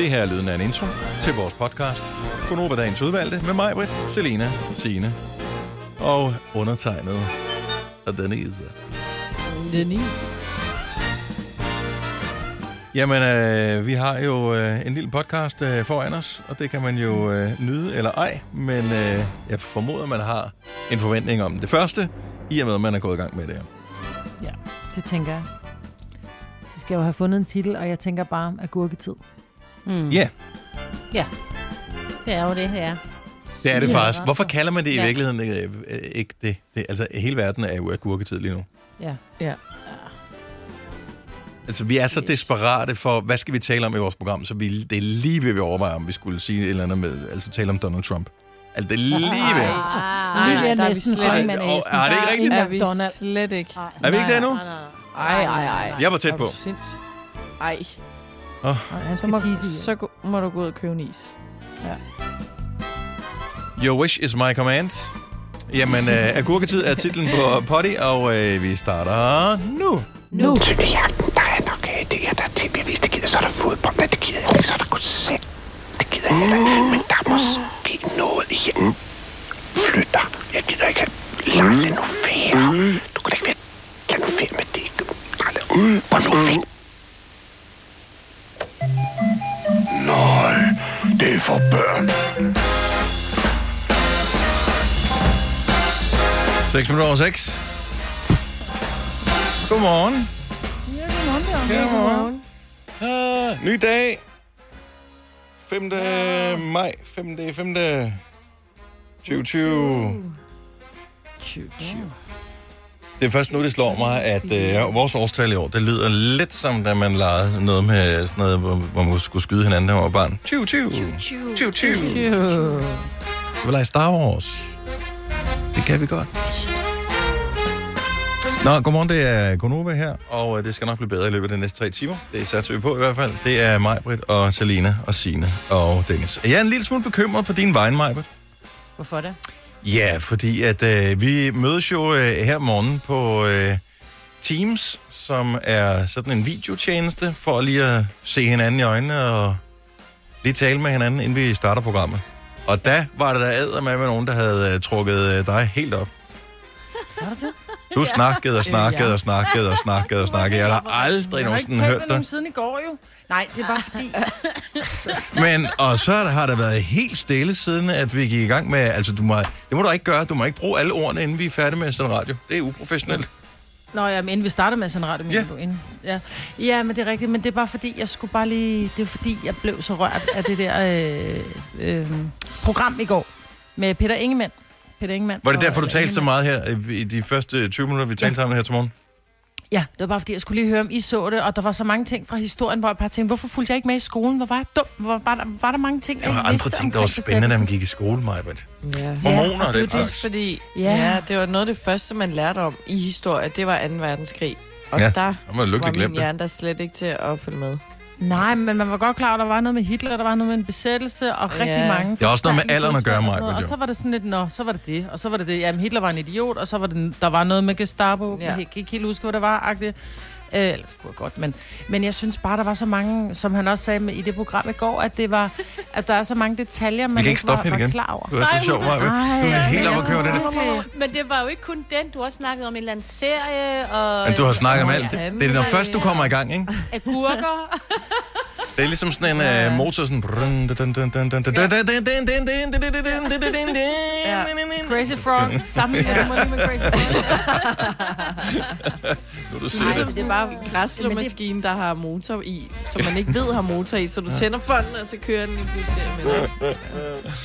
Det her er lyden af en intro til vores podcast. Gunova Dagens Udvalgte med mig, Britt, Selena, Signe og undertegnet og Denise. Denise. Jamen, øh, vi har jo øh, en lille podcast øh, foran os, og det kan man jo øh, nyde eller ej, men øh, jeg formoder, man har en forventning om det første, i og med, at man er gået i gang med det her. Ja, det tænker jeg. Du skal jo have fundet en titel, og jeg tænker bare agurketid. Mm. Ja, Ja. Det er jo det, ja. det er det faktisk. Hvorfor kalder man det i Ja. virkeligheden øh, øh, ikke det? det? Altså, hele verden er jo agurketid lige nu. Ja. Ja. Altså, vi er så desperate for, hvad skal vi tale om i vores program, så vi, det er lige ved, vi overvejer, om vi skulle sige et eller andet med, altså tale om Donald Trump. Altså, det er lige ved. Nej, Ah, vi er der er vi næsten slet ikke. er det ikke rigtigt? Er vi Donald. slet ikke. Er vi ikke der nu? Ej, ej, ej. Jeg var tæt på. du Ej, Og han så skal må, så gå- må du gå ud og købe en is. Your wish is my command. Jamen, øh, agurketid er titlen på Potty, og øh, vi starter nu. Nu. Tøndejagten, der er nok øh, det er der tv-vis, det gider, så er der fodbold, men det gider jeg ikke, så er der koncert. Det gider jeg heller ikke, men der er måske noget i hjem. Flyt dig, jeg gider ikke have langt nu ferie. Du kan da ikke være, lad nu ferie med det. Hvor nu ferie. Nej, det er for børn. 6 minutter over 6. Godmorgen. Ja, godmorgen der. Godmorgen. Ah, ny dag. 5. maj. 5. 5. 2020. Det er først nu, det slår mig, at øh, vores årstal i år, det lyder lidt som, da man legede noget med sådan noget, hvor, hvor man skulle skyde hinanden, da man var barn. 2020. 2020. Vi vil lege Star Wars. Det kan vi godt. Nå, godmorgen, det er Gonova her, og øh, det skal nok blive bedre i løbet af de næste tre timer. Det satser vi på i hvert fald. Det er mig, Britt, og Selina, og Sine og Dennis. Jeg er en lille smule bekymret på din vegne, Majbert. Hvorfor det? Ja, fordi at øh, vi mødes jo øh, her morgen på øh, Teams, som er sådan en videotjeneste, for lige at se hinanden i øjnene og lige tale med hinanden, inden vi starter programmet. Og da var der æder med, med nogen, der havde øh, trukket øh, dig helt op. Var det det? Du snakkede og snakkede og snakkede og snakkede og snakkede. Jeg har aldrig Jeg har ikke nogensinde talt hørt dig. siden i går jo. Nej, det er bare fordi... Men, og så har der været helt stille siden, at vi gik i gang med... Altså, du må, det må du ikke gøre. Du må ikke bruge alle ordene, inden vi er færdige med sådan en radio. Det er uprofessionelt. Nå, ja, men inden vi starter med sådan en radio, Ja. du? Inden, ja. ja, men det er rigtigt. Men det er bare fordi, jeg skulle bare lige... Det er fordi, jeg blev så rørt af det der øh, øh, program i går med Peter Ingemann. Peter Ingemann. Var det derfor, du talte så Ingemann. meget her i de første 20 minutter, vi talte sammen her til morgen? Ja, det var bare fordi, jeg skulle lige høre, om I så det, og der var så mange ting fra historien, hvor jeg bare tænkte, hvorfor fulgte jeg ikke med i skolen? Hvor var jeg dum? Hvor var der, var der mange ting, Der var jeg andre ting, der var spændende, da man gik i skole, Majbert. Ja. Hormoner og det er det, fordi Ja. ja. ja, det var noget af det første, man lærte om i historie. Det var 2. verdenskrig. Og Ja, der var var glemt min hjerne der slet ikke til at følge med. Nej, men man var godt klar, at der var noget med Hitler, der var noget med en besættelse, og Ja. rigtig mange... Det er også noget med alderen at gøre, dødsfald og så var det sådan lidt, nå, så var det det, og så var det det. Jamen, Hitler var en idiot, og så var det, der var noget med Gestapo. Ja. Jeg kan ikke helt huske, hvad det var, agtigt. Øh, eller det kunne jeg godt, men, men jeg synes bare, der var så mange, som han også sagde med, i det program i går, at det var, at der er så mange detaljer, man ikke ikke stoppe var, var igen. klar over. Du er så sjov, Majbert. Du er helt oppe at køre det. der. Men det var jo ikke kun den. Du har også snakket om en eller anden serie, og Men du har snakket om alt. Ja, Det er når først du kommer i gang, ikke? agurker. Det er ligesom sådan en uh, motor, sådan... Ja. Crazy Frog, sammen med, ja. med Crazy Frog. Nu du Nej, det. det er bare en græsslåmaskine, der har motor i, som man ikke ved har motor i, så du tænder fonden, og så kører den i pludselig. Men,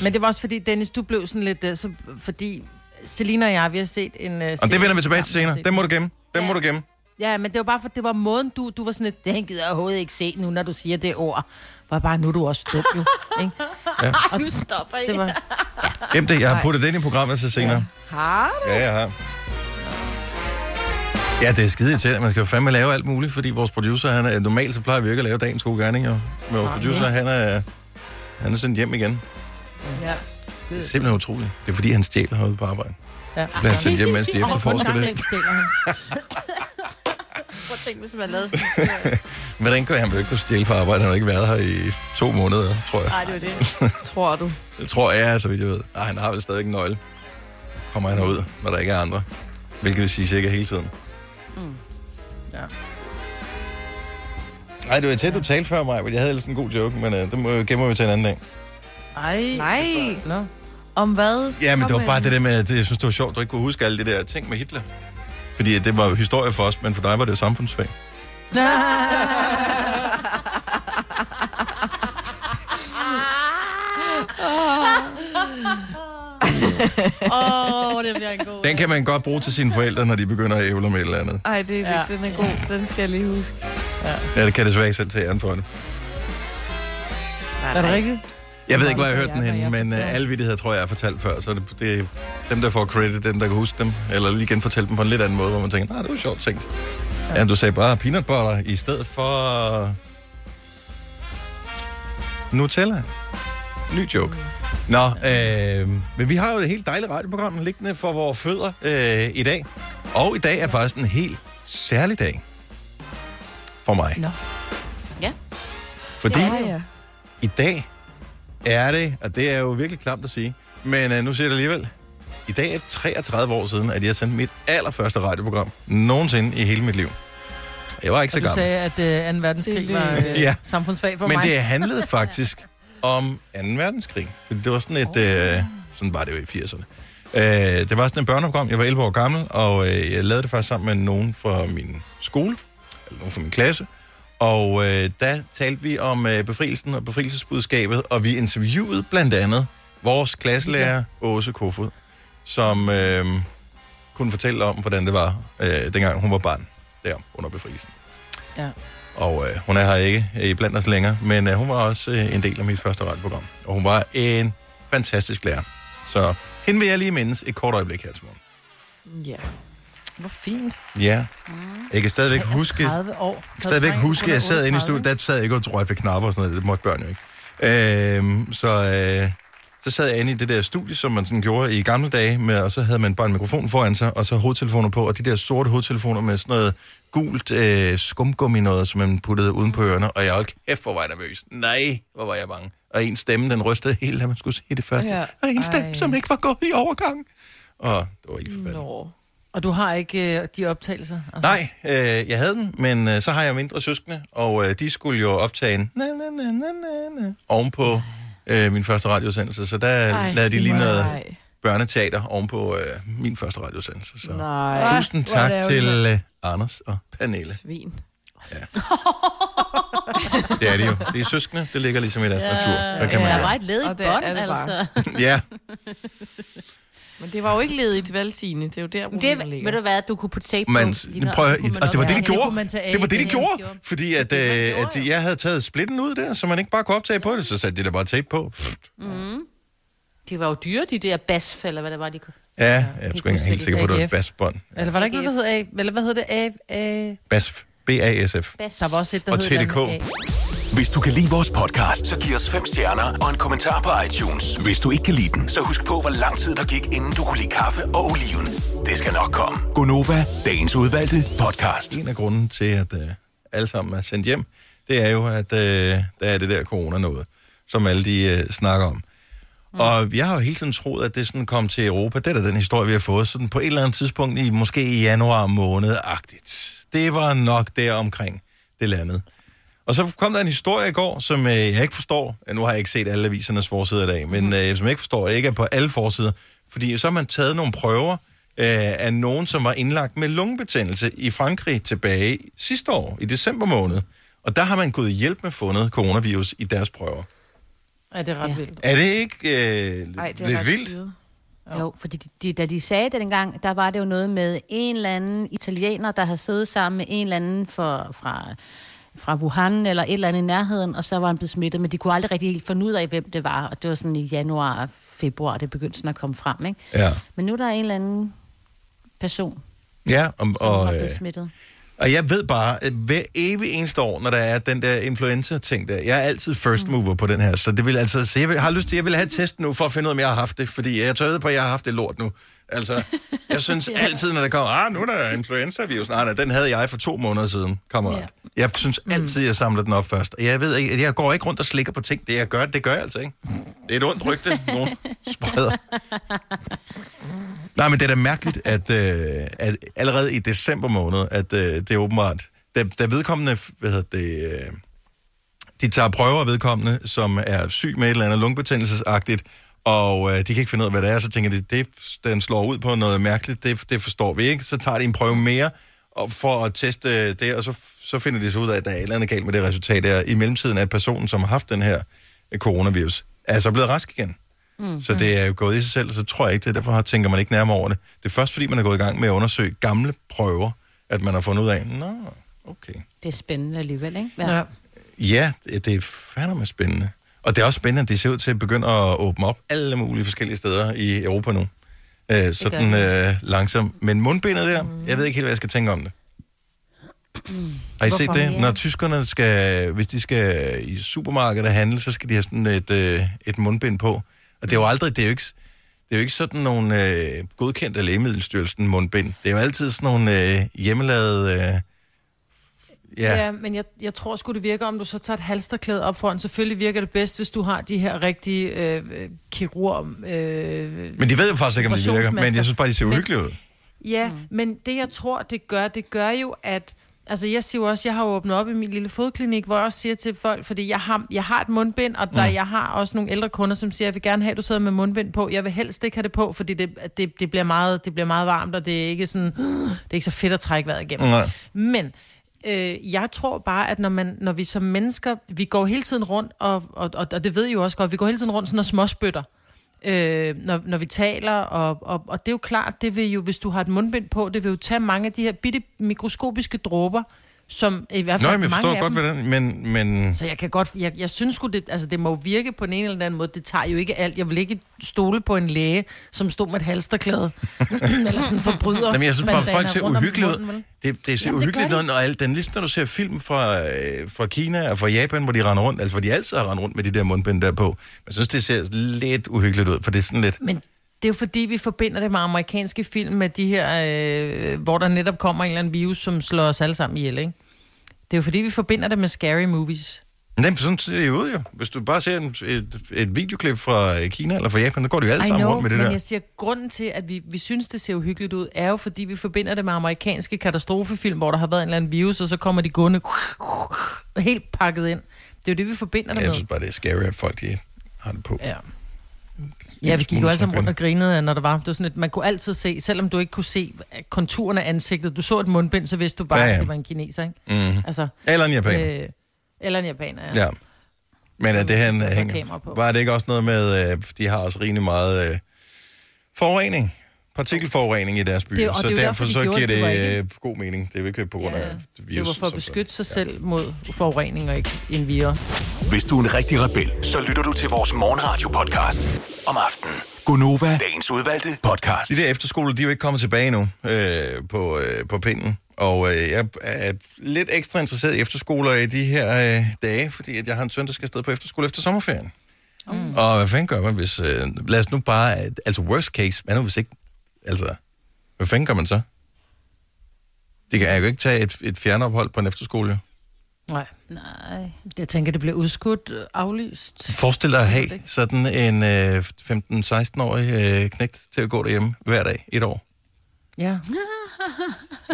Men det var også fordi, Dennis, du blev sådan lidt... øh, Så, fordi Selina og jeg, vi har set en... Uh, Og det vender vi tilbage til senere. Den må du gemme. Den må Ja. du gemme. Ja, men det var bare for, det var måden, du, du var sådan lidt, den gider jeg overhovedet ikke se nu, når du siger det ord. Var bare, nu er du også dum, jo. Ikke? Ej, nu stopper I. Det var, Gem det. Jeg har puttet det ind i programmet til senere. har Ja, jeg har. Ja, det er skide irriterende. Man skal jo fandme lave alt muligt, fordi vores producer, han er, normalt så plejer vi ikke at lave dagens gode gerning, jo. Men vores producer, han er, han er sendt hjem igen. Ja. Det er simpelthen utroligt. Det er fordi, han stjæler herude på arbejde. ja. Bliver han sendt hjem, mens de efterforsker det. Prøv at tænke, hvis man lavede sådan Hvordan kan han vel ikke kunne stjæle på arbejde? Han har ikke været her i to måneder, tror jeg. Nej, det var det. Tror du? Det tror jeg, så vidt jeg ved. Nej, han har vel stadig en nøgle. Kommer han ud, når der ikke er andre. Hvilket vil sige sikkert hele tiden. Ja. Nej, det var tæt, du talte før mig, men jeg havde ellers en god joke, men uh, det må, gemmer vi til en anden dag. Ej. Nej. Nå. Om hvad? Ja, men det var bare den. det der med, at jeg synes, det var sjovt, at du ikke kunne huske alle de der ting med Hitler. Fordi det var jo historie for os, men for dig var det jo samfundsfag. Åh, oh, det bliver en god. Den kan man godt bruge til sine forældre, når de begynder at ævle med et eller andet. Ej, det er, Ja. ja. den er god. Den skal jeg lige huske. Ja, det kan desværre ikke selv tage æren for det. Er det rigtigt? Jeg ved ikke, hvor jeg har hørt den henne, men uh, alle vittigheder tror jeg, jeg har fortalt før. Så det, det er dem, der får credit, dem, der kan huske dem. Eller lige genfortælle dem på en lidt anden måde, hvor man tænker, nej, det var sjovt tænkt. Ja, du sagde bare peanut butter i stedet for Nutella. Ny joke. Nå, øh, men vi har jo et helt dejligt radioprogram liggende for vores fødder øh, i dag. Og i dag er faktisk en helt særlig dag for mig. Nå. Ja. Fordi Ja, ja. i dag er det, og det er jo virkelig klamt at sige, men uh, nu siger jeg det alligevel. I dag er det 33 år siden, at jeg sendte mit allerførste radioprogram nogensinde i hele mit liv. Jeg var ikke så Og du gammel. sagde, at uh, 2. verdenskrig var uh, Ja. samfundsfag for Men mig. det handlede faktisk om 2. verdenskrig. Det var sådan et... Øh, sådan var det jo i 80'erne. Øh, det var sådan et børneprogram. Jeg var 11 år gammel, og øh, jeg lavede det faktisk sammen med nogen fra min skole, eller nogen fra min klasse. Og øh, der talte vi om øh, befrielsen og befrielsesbudskabet, og vi interviewede blandt andet vores klasselærer, Åse Kofod, som øh, kunne fortælle om, hvordan det var, øh, dengang hun var barn, der under befrielsen. Ja. Og øh, hun er her ikke øh, blandt os længere, men øh, hun var også øh, en del af mit første radioprogram. Og hun var en fantastisk lærer. Så hende vil jeg lige mindes et kort øjeblik her til morgen. Ja. Hvor fint. Ja, jeg kan stadigvæk huske... 30 år. Stadigvæk huske, jeg sad inde i studiet, der sad jeg ikke og rørte ved knapper og sådan noget, det måtte børn jo ikke. Øhm, så, øh, så sad jeg inde i det der studie, som man sådan gjorde i gamle dage, med, og så havde man bare en mikrofon foran sig, og så hovedtelefoner på, og de der sorte hovedtelefoner med sådan noget gult øh, skumgummi noget, som man puttede uden på ørerne, og jeg holdt kæft, hvor var jeg nervøs. Nej, hvor var jeg bange. Og en stemme, den rystede helt, at man skulle sige det første. Ja. Og en stemme, Ej. som ikke var gået i overgang. Og det var helt forfærdeligt. Og du har ikke uh, de optagelser? Altså. Nej, øh, jeg havde den, men øh, så har jeg mindre søskende, og øh, de skulle jo optage en na, na, na, na, na, na, ovenpå øh, min første radiosendelse, så der Ej, lavede de lige nej. noget børneteater ovenpå øh, min første radiosendelse. Så. Nej. Tusind er tak til øh, Anders og Pernille. Svin. Det er det jo. Det er søskende, det ligger ligesom i deres natur. Der kan Der man var gøre. et led i er bånd, altså. Ja, Men det var jo ikke ledigt, vel, Signe? Det er jo der, Det, problemet ligger. ved du hvad, du kunne putte tape men på. Lige prøv, at- kunne man og det var det, de det gjorde. Det var det, de gjorde. Fordi at, Det det, øh, at jeg havde taget splitten ud der, så man ikke bare kunne optage på det, så satte de der bare tape på. De var jo dyre, de der basf, eller hvad det var, de kunne. Ja, jeg er sgu ikke engang helt sikker på, at det var et basbånd. Eller var der ikke noget, der hed A? Eller hvad hed det? A? A? BASF. B-A-S-F. Bas. Der var også et, der Og hed TDK. Hvis du kan lide vores podcast, så giv os fem stjerner og en kommentar på iTunes. Hvis du ikke kan lide den, så husk på, hvor lang tid der gik, inden du kunne lide kaffe og oliven. Det skal nok komme. Gonova, dagens udvalgte podcast. En af grunden til, at øh, alle sammen er sendt hjem, det er jo, at øh, der er det der corona noget, som alle de øh, snakker om. Mm. Og jeg har jo hele tiden troet, at det sådan kom til Europa. Det er da den historie, vi har fået. Sådan på et eller andet tidspunkt, i måske i januar måned-agtigt. Det var nok der omkring det landet. Og så kom der en historie i går, som øh, jeg ikke forstår. Nu har jeg ikke set alle avisernes forsider i dag, men øh, som jeg ikke forstår, ikke er på alle forsider. Fordi så har man taget nogle prøver øh, af nogen, som var indlagt med lungebetændelse i Frankrig tilbage sidste år, i december måned. Og der har man gået hjælp med fundet coronavirus i deres prøver. Ja, det er ret Ja. vildt. Er det ikke øh, Ej, det er lidt ret vildt? syret. Jo, fordi de, de, da de sagde det dengang, der var det jo noget med en eller anden italiener, der havde siddet sammen med en eller anden for, fra, fra Wuhan eller et eller andet i nærheden, og så var han blevet smittet, men de kunne aldrig rigtig helt finde ud af, hvem det var, og det var sådan i januar, februar, det begyndte sådan at komme frem, ikke? Ja. Men nu er der en eller anden person, Ja, og, som og, har øh, blevet smittet. Og jeg ved bare, at hver evig eneste år, når der er den der influenza-ting der, jeg er altid first mover på den her, så det vil altså, så jeg vil, har lyst til, jeg vil have et test nu, for at finde ud af, om jeg har haft det, fordi jeg tør på, at jeg har haft det lort nu, Altså, jeg synes altid, når der kommer, ah, nu er der influenza-virus. Nej, nej, den havde jeg for to måneder siden, kammerat. Ja. Jeg synes altid, jeg samler den op først. Og jeg ved ikke, jeg går ikke rundt og slikker på ting. Det jeg gør, det gør jeg altså ikke. Det er et ondt rygte, nogen spreder. Nej, men det er da mærkeligt, at, øh, at allerede i december måned, at øh, det er åbenbart, da, da vedkommende, hvad hedder det, øh, de tager prøver af vedkommende, som er syg med et eller andet lungebetændelsesagtigt, og øh, de kan ikke finde ud af, hvad det er, så tænker de, det, den slår ud på noget mærkeligt, det, det forstår vi ikke. Så tager de en prøve mere og for at teste det, og så, så finder de så ud af, at der er et eller andet galt med det resultat der. I mellemtiden er personen, som har haft den her øh, coronavirus, er så blevet rask igen. Mm. Så det er jo gået i sig selv, så tror jeg ikke det. Derfor tænker man ikke nærmere over det. Det er først, fordi man er gået i gang med at undersøge gamle prøver, at man har fundet ud af, nå, okay. Det er spændende alligevel, ikke? Ja. Ja. Ja, det det er fandme spændende. Og det er også spændende, at det ser ud til at begynde at åbne op alle mulige forskellige steder i Europa nu. Øh, sådan øh, langsomt. Men mundbindet der, mm. jeg ved ikke helt, hvad jeg skal tænke om det. Har I set Hvorfor? det? Ja. Når tyskerne skal, hvis de skal i supermarkedet handle, så skal de have sådan et, øh, et mundbind på. Og det er jo aldrig, det er jo ikke, det er jo ikke sådan nogle øh, godkendte lægemiddelstyrelsen mundbind. Det er jo altid sådan nogle øh, hjemmelavede... Øh, ja, Ja, men jeg, jeg tror sgu, det virker, om du så tager et halsterklæde op foran. Selvfølgelig virker det bedst, hvis du har de her rigtige øh, kirurg... Øh, men de ved jo faktisk ikke, om de virker. Men jeg synes bare, de ser uhyggelige ud. Ja, mm. men det jeg tror, det gør, det gør jo, at... Altså, jeg siger jo også, jeg har åbnet op i min lille fodklinik, hvor jeg også siger til folk, fordi jeg har, jeg har et mundbind, og der, mm. jeg har også nogle ældre kunder, som siger, jeg vil gerne have, at du sidder med mundbind på. Jeg vil helst ikke have det på, fordi det, det, det, bliver, meget, det bliver meget varmt, og det er ikke sådan, det er ikke så fedt at trække vejret igennem. Nej. Men øh, jeg tror bare, at når, man, når vi som mennesker, vi går hele tiden rundt, og, og, og, og det ved I jo også godt, vi går hele tiden rundt sådan og småspytter, øh, når, når vi taler, og, og, og det er jo klart, det vil jo, hvis du har et mundbind på, det vil jo tage mange af de her bitte mikroskopiske dråber, som i hvert Nå, fald men jeg mange forstår af godt, dem, er, men, men så jeg kan godt, jeg, jeg synes sgu, det, altså det må virke på en eller anden måde. Det tager jo ikke alt. Jeg vil ikke stole på en læge, som stod med et halsterklæde. eller sådan forbryder. Jamen, jeg synes bare, folk ser uhyggelige ud. Det, det ser Jamen, uhyggeligt ud, når alt den, ligesom når du ser film fra, øh, fra Kina og fra Japan, hvor de render rundt, altså hvor de altid har rendt rundt med de der mundbind der på. Jeg synes, det ser lidt uhyggeligt ud, for det er sådan lidt... Men det er jo fordi, vi forbinder det med amerikanske film, med de her, øh, hvor der netop kommer en eller anden virus, som slår os alle sammen ihjel, ikke? Det er jo fordi, vi forbinder det med scary movies. For sådan ser det jo ud jo. Hvis du bare ser en, et, et videoklip fra Kina eller fra Japan, så går de jo alle I sammen know, rundt med det men der. jeg siger, grunden til, at vi, vi synes, det ser uhyggeligt ud, er jo, fordi vi forbinder det med amerikanske katastrofefilm, hvor der har været en eller anden virus, og så kommer de gående helt pakket ind. Det er jo det, vi forbinder det Jeg med. synes bare, det er scary, at folk de har det på. Ja. Ja, vi gik jo alle sammen rundt og grinede, når der var. Det var sådan et, man kunne altid se, selvom du ikke kunne se konturerne af ansigtet. Du så et mundbind, så vidste du bare, Ja, ja, at det var en kineser, ikke? Mm. Altså, Eller en japaner. øh, eller en japaner, ja. Ja. Men at det er hænger... Var det ikke også noget med, øh, de har også rimelig meget øh, forurening, partikelforurening i deres byer, Det og så det er derfor derfor, de så gjorde giver det. det, var øh, god mening. Det er jo ikke på grund af virus. Det var for at beskytte sig selv mod forurening og ikke en virus. Hvis du er en rigtig rebel, så lytter du til vores morgenradio-podcast om aftenen. Gunova, dagens udvalgte podcast. De der efterskoler, de er jo ikke kommet tilbage nu øh, på, øh, på pinden. Og øh, jeg er lidt ekstra interesseret i efterskoler i de her øh, dage, fordi at jeg har en søn, der skal afsted på efterskole efter sommerferien. Mm. Og hvad fanden gør man, hvis... Øh, lad os nu bare... Altså worst case, hvad nu hvis ikke... Altså, hvad fanden gør man så? Det kan jeg jo ikke tage et, et fjernophold på en efterskole, jo. Nej. Nej. Jeg tænker, det bliver udskudt, øh, aflyst. Forestil dig at have sådan en øh, 15-16-årig øh, knægt til at gå derhjemme hver dag et år. Ja.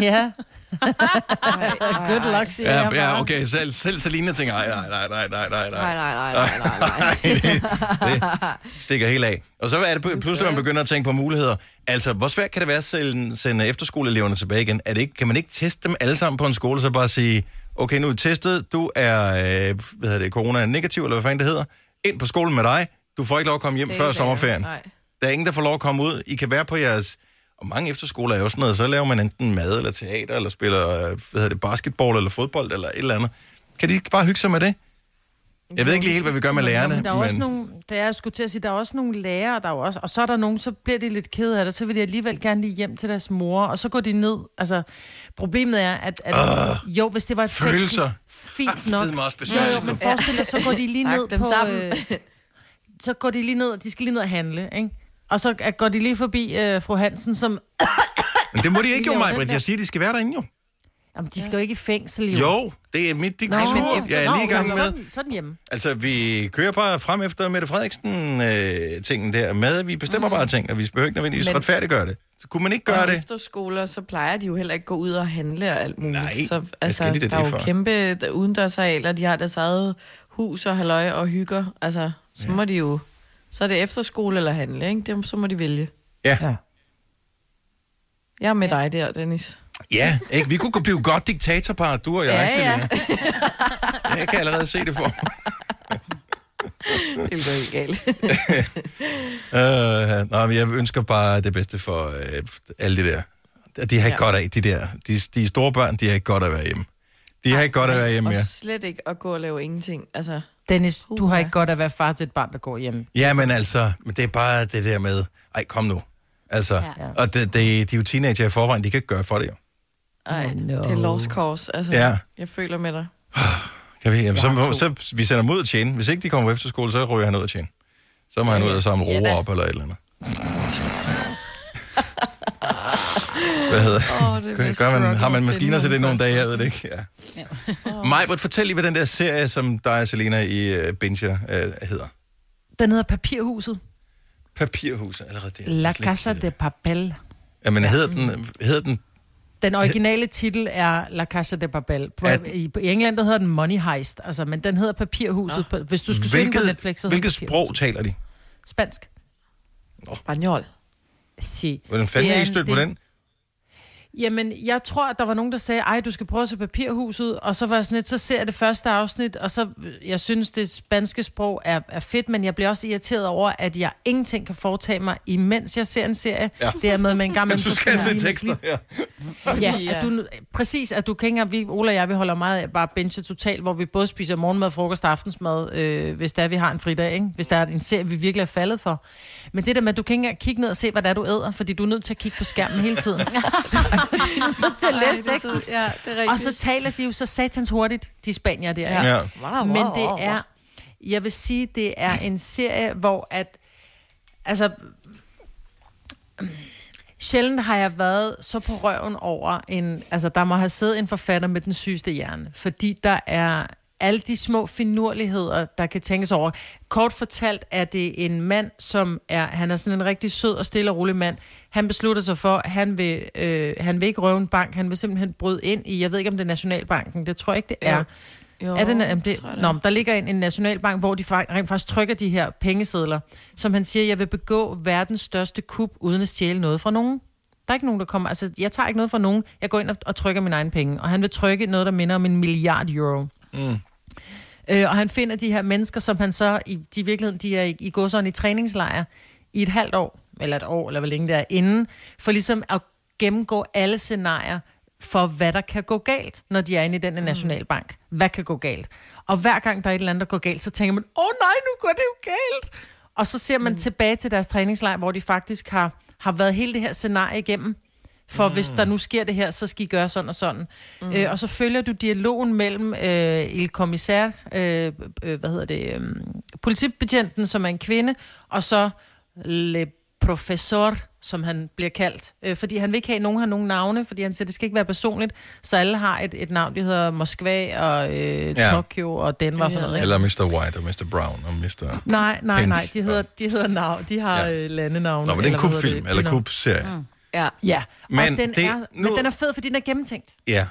ja. Good luck, siger Ja, jeg ja okay. Selv, selv Selina tænker, nej, nej, nej, nej, nej, nej, Nej, nej, nej, nej, nej, nej. det stikker helt af. Og så er det pludselig, man begynder at tænke på muligheder. Altså, hvor svært kan det være at sende, sende efterskoleeleverne tilbage igen? Er det ikke, kan man ikke teste dem alle sammen på en skole, så bare sige, okay, nu er vi testet, du er, øh, hvad hedder det, corona negativ, eller hvad fanden det hedder, ind på skolen med dig, du får ikke lov at komme hjem Stay før there. sommerferien. Nej. Der er ingen, der får lov at komme ud. I kan være på jeres... Og mange efterskoler er jo sådan noget, så laver man enten mad eller teater, eller spiller øh, hvad hedder det, basketball eller fodbold, eller et eller andet. Kan de ikke bare hygge sig med det? Jeg ved ikke lige helt, hvad vi gør med lærerne, Men der er men... også men... nogle, der er, jeg skulle til at sige, der er også nogle lærere, der er også, og så er der nogen, så bliver de lidt ked af det, så vil de alligevel gerne lige hjem til deres mor, og så går de ned. Altså, problemet er, at, at uh, jo, hvis det var et følelser. fint nok. Det er også besværligt. jo, men forestil dig, så går de lige ned dem på... sammen. Øh, så går de lige ned, de skal lige ned og handle, ikke? Og så øh, går de lige forbi øh, fru Hansen, som... Men det må de ikke jo, der. Jeg siger, de skal være derinde jo. Jamen, de skal jo ikke i fængsel, jo. Jo, det er mit Nå, diktatur. men Jeg er lige i gang Nå, med. Sådan, sådan hjemme. Altså, vi kører bare frem efter Mette Frederiksen-tingen der med. Vi bestemmer bare ting, og vi behøver ikke nødvendigvis Men- retfærdiggøre det. Så kunne man ikke gøre det? efterskoler, så plejer de jo heller ikke at gå ud og handle og alt muligt. Nej, så, altså, skal de da der er det jo for? kæmpe udendørsarealer, de har deres eget hus og halløj og hygger. Altså, så ja. må de jo... Så er det efterskole eller handle, ikke? Det, så må de vælge. Ja. Ja. Jeg er med ja. dig der, Dennis. Ja, ikke? Vi kunne blive godt diktatorpar, du og jeg, Ja, ja. Jeg kan allerede se det for mig. Det vil gå helt galt. Uh, nå, men jeg ønsker bare det bedste for uh, alle de der. De har ikke ja. Godt af, de der. De, de store børn, de har ikke godt af at være hjemme. De har ikke godt af at være hjemme og mere. slet ikke at gå og lave ingenting. Altså, Dennis, du har ikke godt at være far til et barn, der går hjem. Ja, men altså, men det er bare det der med, ej, kom nu. Altså, ja. Ja. og det, det, de er jo teenager i forvejen, de kan ikke gøre for det jo. Ej, Oh, no. det er lost cause. Altså, Ja. Jeg føler med dig. Kan vi, jamen, så, to. så, vi sender dem ud at tjene. Hvis ikke de kommer på efterskole, så ryger han ud at tjene. Så må han ud og samle Ja, roer op eller et eller andet. Hvad hedder Åh, det Gør, man, har man maskiner til det nogle dage, jeg ved det ikke. Ja. Majbert, fortæl lige, hvad den der serie, som dig og Selena i uh, Binger uh, hedder. Den hedder Papirhuset. Papirhuset, allerede der. La Casa de Papel. Jamen, hedder den, hedder den Den originale titel er La Casa de Papel. På, At- i, I England der hedder den Money Heist, altså, men den hedder Papirhuset. På, hvis du skal søge den på Netflix, så hvilket sprog taler de? Spansk. Spanjol. Si. Hvordan fanden er I stødt på det- den? Jamen, jeg tror, at der var nogen, der sagde, ej, du skal prøve at se Papirhuset, og så var jeg sådan lidt, så ser jeg det første afsnit, og så, jeg synes, det spanske sprog er, er fedt, men jeg bliver også irriteret over, at jeg ingenting kan foretage mig, imens jeg ser en serie. Ja. Det er med, med en gammel... Men du skal se tekster, ja. Ja, at du, præcis, at du kan ikke vi, Ola og jeg, vi holder meget af bare binge totalt, hvor vi både spiser morgenmad, frokost og aftensmad, øh, hvis der vi har en fridag, ikke? Hvis der er en serie, vi virkelig er faldet for. Men det der med, at du kan ikke kigge ned og se, hvad det er, du æder, fordi du er nødt til at kigge på skærmen hele tiden. er til at læse teksten. Ja, det er rigtigt. Og så taler de jo så satans hurtigt, de spanier der, ikke? ja. Men det er, jeg vil sige, det er en serie, hvor at, altså, sjældent har jeg været så på røven over en, altså der må have siddet en forfatter med den sygeste hjerne, fordi der er alle de små finurligheder, der kan tænkes over. Kort fortalt er det en mand, som er, han er sådan en rigtig sød og stille og rolig mand. Han beslutter sig for, at han vil, øh, han vil ikke røve en bank, han vil simpelthen bryde ind i, jeg ved ikke om det er Nationalbanken, det tror jeg ikke, det er. Jo. Jo, Er det, jamen det, det nå, er. der ligger en, en nationalbank, hvor de rent faktisk trykker de her pengesedler, som han siger, jeg vil begå verdens største kup, uden at stjæle noget fra nogen. Der er ikke nogen, der kommer... Altså, jeg tager ikke noget fra nogen. Jeg går ind og, og trykker mine egne penge. Og han vil trykke noget, der minder om en milliard euro. Mm. Øh, og han finder de her mennesker, som han så... I, de virkeligheden, de er i, i sådan i træningslejr i et halvt år, eller et år, eller hvor længe det er, inden, for ligesom at gennemgå alle scenarier for, hvad der kan gå galt, når de er inde i den her nationalbank. Hvad kan gå galt? Og hver gang der er et eller andet, der går galt, så tænker man, åh nej, nu går det jo galt. Og så ser man mm. tilbage til deres træningslejr, hvor de faktisk har, har været hele det her scenarie igennem. For mm. hvis der nu sker det her, så skal I gøre sådan og sådan. Mm. Øh, og så følger du dialogen mellem øh, il kommissær, øh, øh, hvad hedder det, øh, politibetjenten, som er en kvinde, og så le professor, som han bliver kaldt. Øh, fordi han vil ikke have, at nogen har nogen navne, fordi han siger, det skal ikke være personligt. Så alle har et, et navn, der hedder Moskva og øh, Ja. ja. Tokyo og Denver og sådan noget. Ikke? Eller Mr. White og Mr. Brown og Mr. Nej, nej, Pink. nej. De hedder, de hedder navn. De har Ja. øh, landenavne. Nå, men det er en eller kubfilm, eller know. kubserie. Mm. Ja. Ja, Men men, og den det- er, nu- men den er fed, fordi den er gennemtænkt. Ja,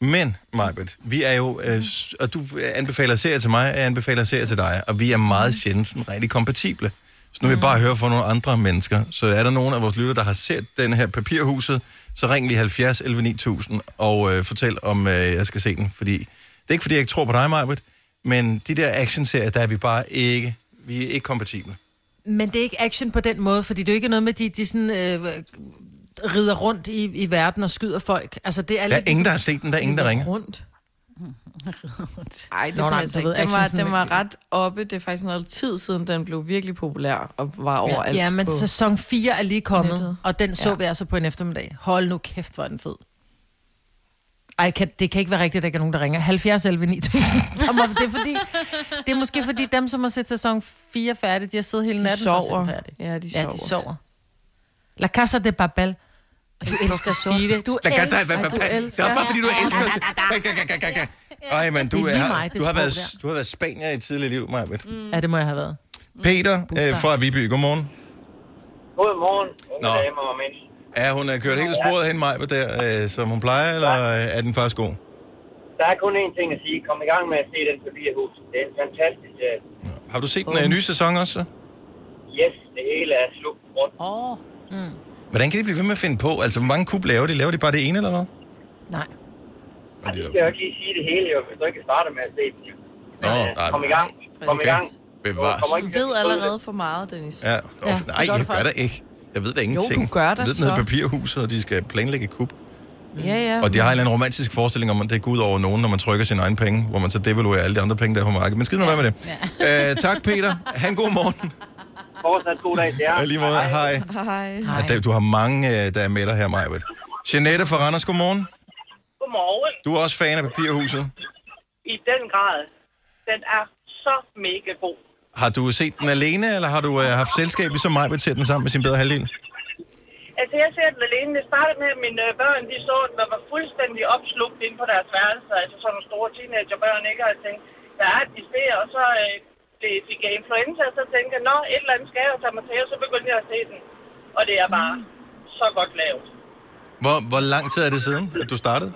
men, Majbet, vi er jo, øh, og du anbefaler serier til mig, og jeg anbefaler serier til dig, og vi er meget sjældent sådan rigtig kompatible. Så nu vil jeg bare høre fra nogle andre mennesker. Så er der nogen af vores lytter, der har set den her papirhuset, så ring lige 70 11 9000 og øh, fortæl, om øh, jeg skal se den. Fordi, det er ikke, fordi jeg ikke tror på dig, Majbet, men de der actionserier, der er vi bare ikke, vi er ikke kompatible. Men det er ikke action på den måde, fordi det er jo ikke noget med, de, de sådan, øh, rider rundt i, i verden og skyder folk. Altså, det er Der er lidt ingen, der har set den, der er ingen, der ringer. rundt. Ej, det Nå, nej, passer ikke. ved, Den var, den var ret oppe. Det er faktisk noget tid siden, den blev virkelig populær og var overalt. Ja, men på. sæson 4 er lige kommet, nettet. og den så Ja. vi altså på en eftermiddag. Hold nu kæft, hvor den fed. Ej, kan, det kan ikke være rigtigt, at der ikke er nogen, der ringer. 70 11 9000. Der må- det, er fordi, det er måske fordi dem, som har set sæson 4 færdig, de har siddet hele de natten sover. den færdig. Ja, de Ja, sover. de sover. La Casa de Du elsker Sige sort. det. Du elsker... du elsker- Det er bare fordi, du elsker det. Ej, men du, er er, det du, har været, du har været spanier i et tidligt liv, Majbet. Ja, det må jeg have været. Peter øh, fra Viby, godmorgen. Godmorgen, Nå. Er hun øh, kørt hele sporet hen, Majbet, der, øh, som hun plejer, eller øh, er den faktisk god? Der er kun én ting at sige. Kom i gang med at se den papirhus. Det er en fantastisk serie. Har du set den øh, nye sæson også? Yes, det hele er slugt rundt. Åh, Hvordan kan de blive ved med at finde på? Altså, hvor mange kub laver de? Laver de bare det ene, eller hvad? Nej. Jeg de skal jo ikke lige sige det hele, jo, hvis du ikke starter med at se jo. Nå, øh, kom i gang. Kom i Okay. gang. Bevares. Du ved allerede det. for meget, Dennis. Ja, Ja, ja det nej, gør jeg gør da ikke. Jeg ved da ingenting. du gør da jeg ved, så. papirhuset, og de skal planlægge kub. Ja, ja. Og de har en eller anden romantisk forestilling om, at det går ud over nogen, når man trykker sine egne penge, hvor man så devaluerer alle de andre penge, der er på markedet. Men skid nu være med det. Ja. Øh, tak, Peter. Ha' en god morgen. Fortsat god dag til jer. I lige måde, hej. Hej. Ja, der- du har mange, øh, der er med dig her, Majbet. Jeanette fra Randers, godmorgen. Godmorgen. Du er også fan af papirhuset. I den grad. Den er så mega god. Har du set den alene, eller har du øh, haft selskab ligesom Majbet til den sammen med sin bedre halvdel? Altså, jeg ser den alene. Det startede med, at mine øh, børn, de så den og var fuldstændig opslugt inde på deres værelse. Altså sådan nogle store teenagerbørn, ikke? Og jeg tænkte, der er de ser, og så øh, det fik jeg influenza, og så tænkte jeg, nå, et eller andet skal jeg jo tage mig til, og så begyndte jeg at se den. Og det er bare så godt lavet. Hvor, hvor lang tid er det siden, at du startede?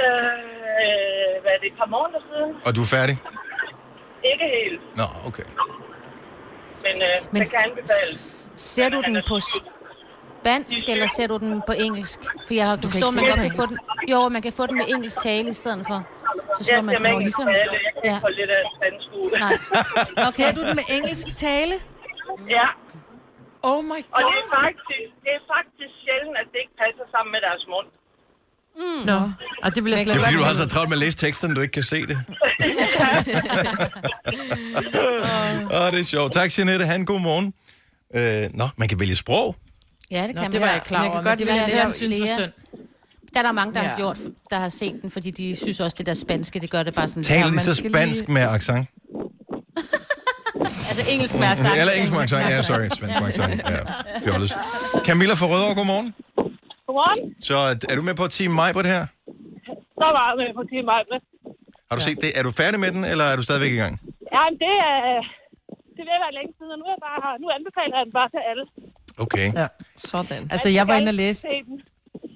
Øh, hvad er det, et par måneder siden? Og du er færdig? Ikke helt, Nå, okay. men, øh, Men det kan anbefales. ser du den på spansk, eller ser du den på engelsk? For jeg har forstået, ikke man godt kan få den... Jo, man kan få den med engelsk tale i stedet for. Så slår ser man den ligesom... tale. Jeg kan Ja. ikke lidt af spansk ud. Nej. Okay. Ser du den med engelsk tale? Ja, Oh my og det god. er faktisk, det er faktisk sjældent, at det ikke passer sammen med deres mund. Nå, og det vil jeg slet Det er fordi, ikke du har så travlt med at læse teksten, du ikke kan se det. Åh, det er sjovt. Tak, Jeanette. Ha' en god morgen. Øh, nå, man kan vælge sprog. Ja, det Nå, kan det man. var jeg klar Men jeg over, kan men godt det lide, vil jeg næsten er synes var synd. Der er der mange, der har Ja. gjort, der har set den, fordi de synes også, det der spanske, det gør det bare sådan... De man så spansk med accent? Altså engelsk med accent. Eller engelsk med accent? Ja, sorry. Spansk med accent. Ja, fjolles. Camilla fra Rødovre, godmorgen. Godmorgen. Så er du med på Team Majbert her? Så var jeg med på Team Majbrit. Har du set det? Er du færdig med den, eller er du stadigvæk i gang? Ja, men det er... Det vil være længe siden, og nu, er jeg bare, nu anbefaler jeg den bare til alle. Okay. Ja. Sådan. Altså, jeg var inde og læse.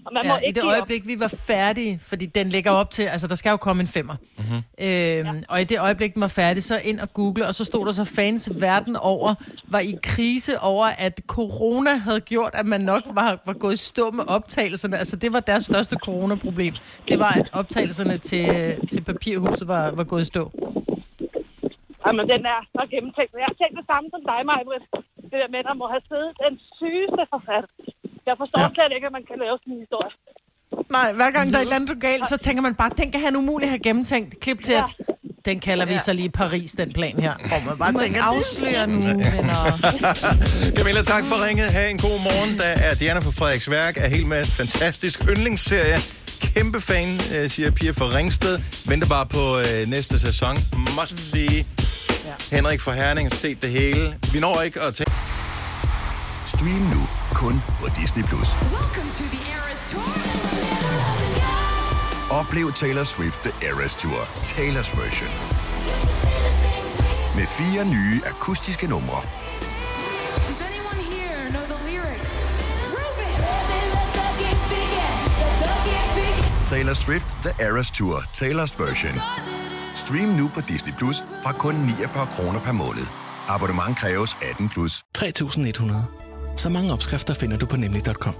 Og man må Ja, i ikke det give op. øjeblik, vi var færdige, fordi den ligger op til, altså der skal jo komme en femmer. Mm-hmm. Øhm, og i det øjeblik, den var færdig, så ind og google, og så stod der så fans verden over, var i krise over, at corona havde gjort, at man nok var, var gået i stå med optagelserne. Altså det var deres største coronaproblem. Det var, at optagelserne til, til papirhuset var, var gået i stå. Jamen, den er så gennemtænkt. Jeg har tænkt det samme som dig, Majbrit. Det der med, at der må have siddet den sygeste forfatter. Jeg forstår Ja. slet ikke, at man kan lave sådan en historie. Nej, hver gang der er et eller andet galt, så tænker man bare, den kan han umuligt have gennemtænkt. Klip til, Ja. at den kalder vi så lige Paris, den plan her. Hvor man bare Man tænker, afslører nu, venner. Camilla, tak for ringet. Ha' en god morgen. Der er Diana på Frederiksværk, er helt med en fantastisk yndlingsserie. Kæmpe fan, øh, siger Pia fra Ringsted. Venter bare på øh, næste sæson. Must see. Henrik fra Herning har set det hele. Vi når ikke at tage... Stream nu kun på Disney+. Plus. Oplev Taylor Swift The Eras Tour, Taylor's version. Med fire nye akustiske numre. Taylor Swift The Eras Tour, Taylor's version. Stream nu på Disney Plus fra kun 49 kroner per måned. Abonnement kræves 18 plus. 3100. Så mange opskrifter finder du på nemlig.com.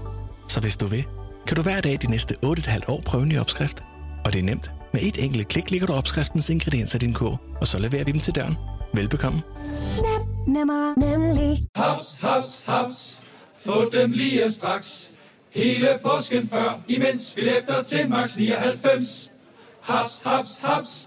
Så hvis du vil, kan du hver dag de næste 8,5 år prøve en ny opskrift. Og det er nemt. Med et enkelt klik ligger du opskriftens ingredienser i din kog, og så leverer vi dem til døren. Velbekomme. Nemmer, nemlig. Haps, haps, haps. Få dem lige straks. Hele påsken før, imens billetter til max 99. Haps, haps, haps.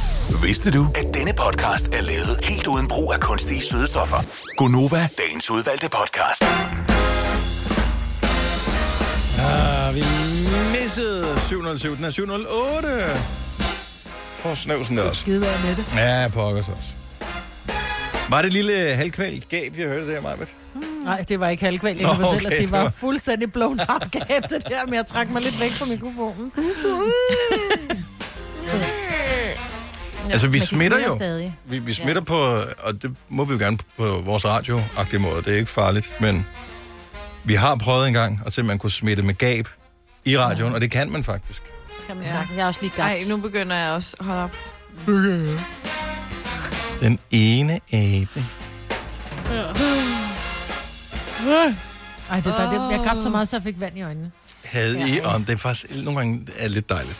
Vidste du, at denne podcast er lavet helt uden brug af kunstige sødestoffer? Gonova, dagens udvalgte podcast. Ah, vi missede 707. Den er 708. For snøvsen der også. Skide med det. Ja, pokkers også. Var det lille halvkvæl gab, jeg hørte der, Majbet? Nej, det var ikke halvkvæl. Jeg Nå, kan fortælle, okay, at det det var var- fuldstændig blown out gab, det der, men jeg trak mig lidt væk fra mikrofonen. Altså, vi smitter jo. stadig. Vi, vi smitter på, og det må vi jo gerne på vores radio måde. Det er ikke farligt, men vi har prøvet en gang at se, om man kunne smitte med gab i radioen, og det kan man faktisk. Kan man Ja. sagtens. Jeg er også lige gabt. Ej, nu begynder jeg også. Hold op. Den ene abe. Ej, det var det. Jeg græb så meget, så jeg fik vand i øjnene. Havde I, og det er faktisk nogle gange er lidt dejligt.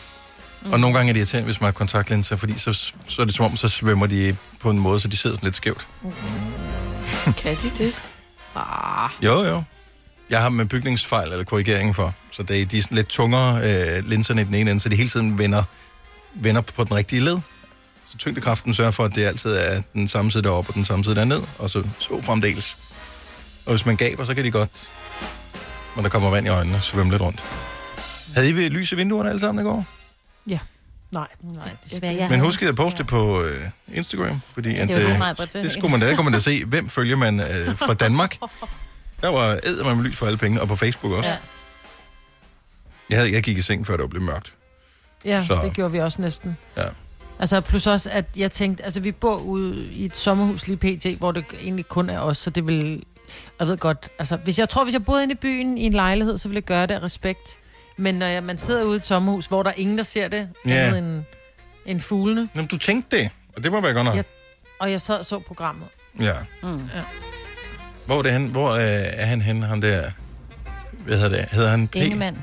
Og nogle gange er det irriterende, hvis man har kontaktlinser, fordi så, så er det som om, så svømmer de på en måde, så de sidder sådan lidt skævt. Kan de det? Ah. Jo, jo. Jeg har med bygningsfejl eller korrigering for, så det er de er sådan lidt tungere øh, linserne i den ene ende, så de hele tiden vender, vender på den rigtige led. Så tyngdekraften sørger for, at det altid er den samme side deroppe og den samme side derned, og så så fremdeles. Og hvis man gaber, så kan de godt, når der kommer vand i øjnene, svømme lidt rundt. Havde I ved lys i vinduerne alle sammen i går? Ja. Nej. Nej, desværre. Jeg Men husk at poste det på øh, Instagram, fordi at, det øh, meget, det- det skulle man da, der kunne man da se, hvem følger man øh, fra Danmark. Der var æder med lys for alle penge, og på Facebook også. Ja. Jeg, havde, jeg gik i seng, før det var blevet mørkt. Ja, Så- det gjorde vi også næsten. Ja. Altså plus også, at jeg tænkte, altså vi bor ude i et sommerhus lige pt, hvor det egentlig kun er os, så det vil, jeg ved godt, altså hvis jeg tror, hvis jeg boede inde i byen i en lejlighed, så ville jeg gøre det af respekt. Men når jeg, man sidder ude i et sommerhus, hvor der er ingen, der ser det, Ja. andet end, end fuglene, Jamen, du tænkte det, og det må være godt nok. Ja. og jeg sad og så programmet. Ja. Mm. Ja. Hvor er, det hen? Hvor øh, er han henne, ham der? Hvad hedder det? Hedder han P? Ingemann.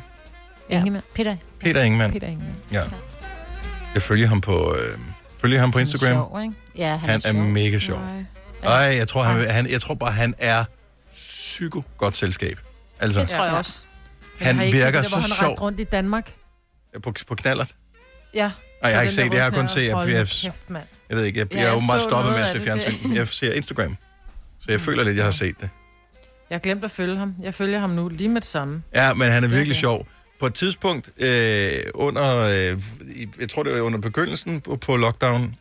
Ja. Ingemann. Peter. Peter Ingemann. Peter Ingemann. Ja. Jeg følger ham på, øh, følger ham på Han er Instagram. sjov, ikke? Ja, han, Han er sjov. mega sjov. Nej. Ej, jeg tror, han, han, jeg tror bare, han er psyko godt selskab. Altså, Det tror jeg også. Han Har I ikke set virker det, så hvor han sjov rejste rundt i Danmark. på, på knallert. Ja. Nej, jeg har ikke set det. Jeg har kun set, knald. jeg, jeg, kæft, mand. jeg ved ikke, jeg, Ja, jeg er jeg jo meget så stoppet med noget at af se det. fjernsyn. Jeg ser Instagram. Så jeg føler lidt, jeg har set det. Jeg glemte at følge ham. Jeg følger ham nu lige med det samme. Ja, men han er virkelig Okay. sjov. På et tidspunkt øh, under, øh, i- jeg tror det var under begyndelsen på, på lockdown,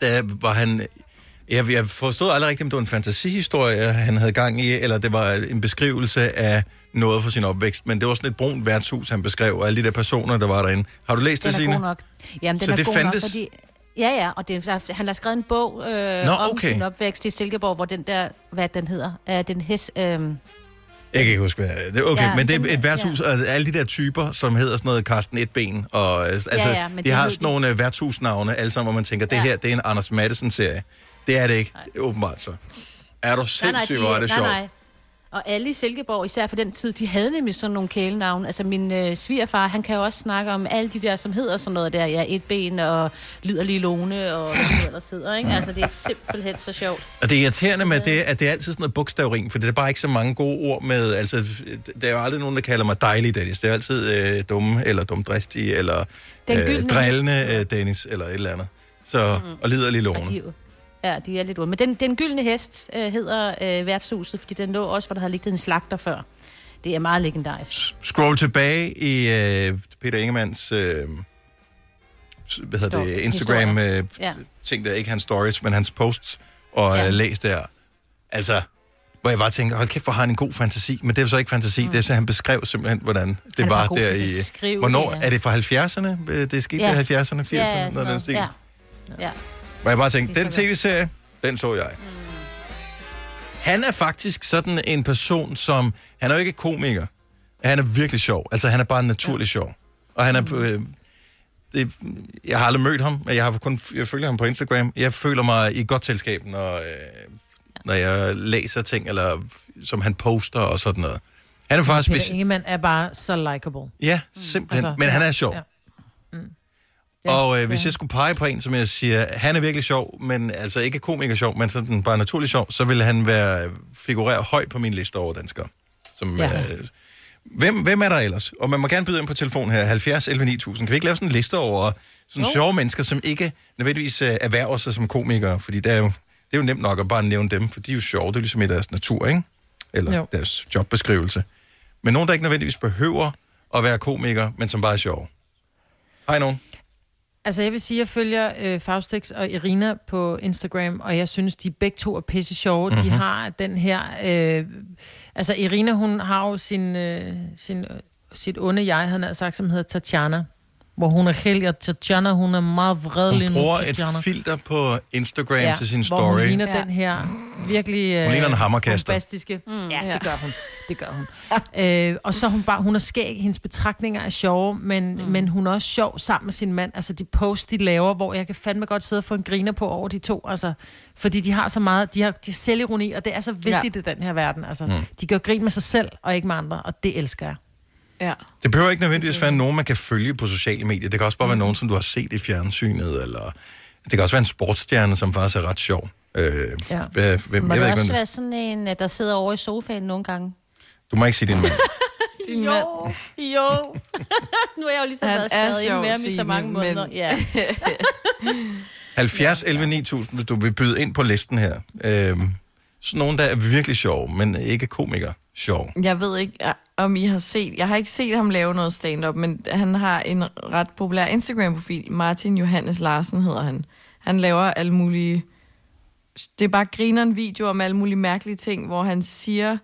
der var han, jeg, jeg forstod aldrig rigtigt, om det var en fantasihistorie, han havde gang i, eller det var en beskrivelse af noget for sin opvækst, men det var sådan et brunt værtshus, han beskrev, og alle de der personer, der var derinde. Har du læst det, Den er Signe? god nok. Jamen, den Så er det god fandtes? nok, fordi... Ja, ja, og det, der, han har skrevet en bog øh, Nå, om okay. sin opvækst i Silkeborg, hvor den der, hvad den hedder, er den hes... Øh, Jeg kan ikke huske, hvad det er. Okay, ja, men det den- er et værtshus, ja. og alle de der typer, som hedder sådan noget Carsten Etben, og øh, altså, Ja, ja, de har sådan de. nogle øh, værtshusnavne, alle sammen, hvor man tænker, det Ja. her, det er en Anders Madsen-serie. Det er det ikke, er åbenbart så. Er du sindssygt, hvor er det nej, sjovt? nej. Og alle i Silkeborg, især for den tid, de havde nemlig sådan nogle kælenavne. Altså min øh, svigerfar, han kan jo også snakke om alle de der, som hedder sådan noget der, ja, et ben og liderlig lone og hvad det ellers hedder, ikke? Altså det er simpelthen så sjovt. Og det er irriterende med det, at det er altid sådan noget bogstavring, for det er bare ikke så mange gode ord med, altså, der er jo aldrig nogen, der kalder mig dejlig, Dennis. Det er altid øh, dumme, eller dumdristig, eller øh, drillende øh, Dennis, eller et eller andet. Så, mm. og lider lige Og ja, de er lidt ude. Men den, den gyldne hest øh, hedder øh, værtshuset, fordi den lå også, hvor der havde ligget en slagter før. Det er meget legendarisk. Scroll tilbage i øh, Peter Ingemanns øh, hvad hedder det, Story. Instagram Historie. øh, Ja. ting der, ikke hans stories, men hans posts, og Ja. øh, læs der. Altså, hvor jeg bare tænker, hold kæft, hvor har han en god fantasi. Men det er så ikke fantasi, mm. det er så, han beskrev simpelthen, hvordan det er var god der i... Hvornår? det, ja. Er det fra 70'erne? Øh, Det er sket Ja. i 70'erne, 80'erne, ja, noget af den noget. stil. Ja. ja. Hvor jeg bare tænkte, den er tv-serie, den så jeg. Mm. Han er faktisk sådan en person, som... Han er jo ikke komiker. Han er virkelig sjov. Altså, han er bare naturlig sjov. Og han er... Mm. Øh, det, jeg har aldrig mødt ham, men jeg, har kun, jeg følger ham på Instagram. Jeg føler mig i godt selskab, når, øh, når jeg læser ting, eller som han poster og sådan noget. Han er faktisk... Peter Ingemann er bare så likable. ja, simpelthen. Altså, men han er sjov. ja. Ja, og øh, hvis ja. jeg skulle pege på en, som jeg siger, han er virkelig sjov, men altså ikke komiker sjov, men sådan bare naturlig sjov, så ville han være figurere højt på min liste over danskere. Som, Ja. øh, Hvem, hvem er der ellers? Og man må gerne byde ind på telefon her, 70 11 9000. Kan vi ikke lave sådan en liste over sådan sjove mennesker, som ikke nødvendigvis øh, erhverver sig som komikere? Fordi det er, jo, det er jo nemt nok at bare nævne dem, for de er jo sjove. Det er ligesom i deres natur, ikke? Eller Jo. jo. deres jobbeskrivelse. Men nogen, der ikke nødvendigvis behøver at være komiker, men som bare er sjove. Hej nogen. Altså, jeg vil sige, at jeg følger øh, Faustix og Irina på Instagram, og jeg synes, de begge to er pisse sjove. Mm-hmm. De har den her... Øh, altså, Irina, hun har jo sin, øh, sin, øh, sit onde jeg, han har sagt, som hedder Tatjana. Hvor hun er helt... Og Tatjana, hun er meget vred lige Hun nu, bruger et Tatjana. filter på Instagram ja, til sin Hvor story. hun ligner ja. den her virkelig... Øh, Hun ligner en hammerkaster. bombastiske. Mm, ja, det gør hun. Det gør hun. øh, og så hun bare... Hun er skæg. Hendes betragtninger er sjove, men, mm. men hun er også sjov sammen med sin mand. Altså, de posts, de laver, hvor jeg kan fandme godt sidde og få en griner på over de to. Altså, fordi de har så meget... De har, de har selvironi, og det er så vigtigt ja. i den her verden. Altså, mm. De gør grin med sig selv, og ikke med andre, og det elsker jeg. Ja. Det behøver ikke nødvendigvis være nogen, man kan følge på sociale medier. Det kan også bare være nogen, som du har set i fjernsynet, eller det kan også være en sportsstjerne, som faktisk er ret sjov. Øh, Ja. hvad, hvem, Må jeg det ikke, også hvem, være sådan en, øh, der sidder over i sofaen nogle gange? du må ikke sige din mand. Din jo, mand. jo. nu er jeg jo ligesom været sjov, med ham i så mange men- måneder. Ja. 70 11 9000, hvis du vil byde ind på listen her. Øh, sådan nogen, der er virkelig sjov, men ikke komiker sjov. Jeg ved ikke, øh, om I har set... Jeg har ikke set ham lave noget stand-up, men han har en ret populær Instagram-profil. Martin Johannes Larsen hedder han. Han laver alle mulige... Det er bare griner en video om alle mulige mærkelige ting, hvor han siger...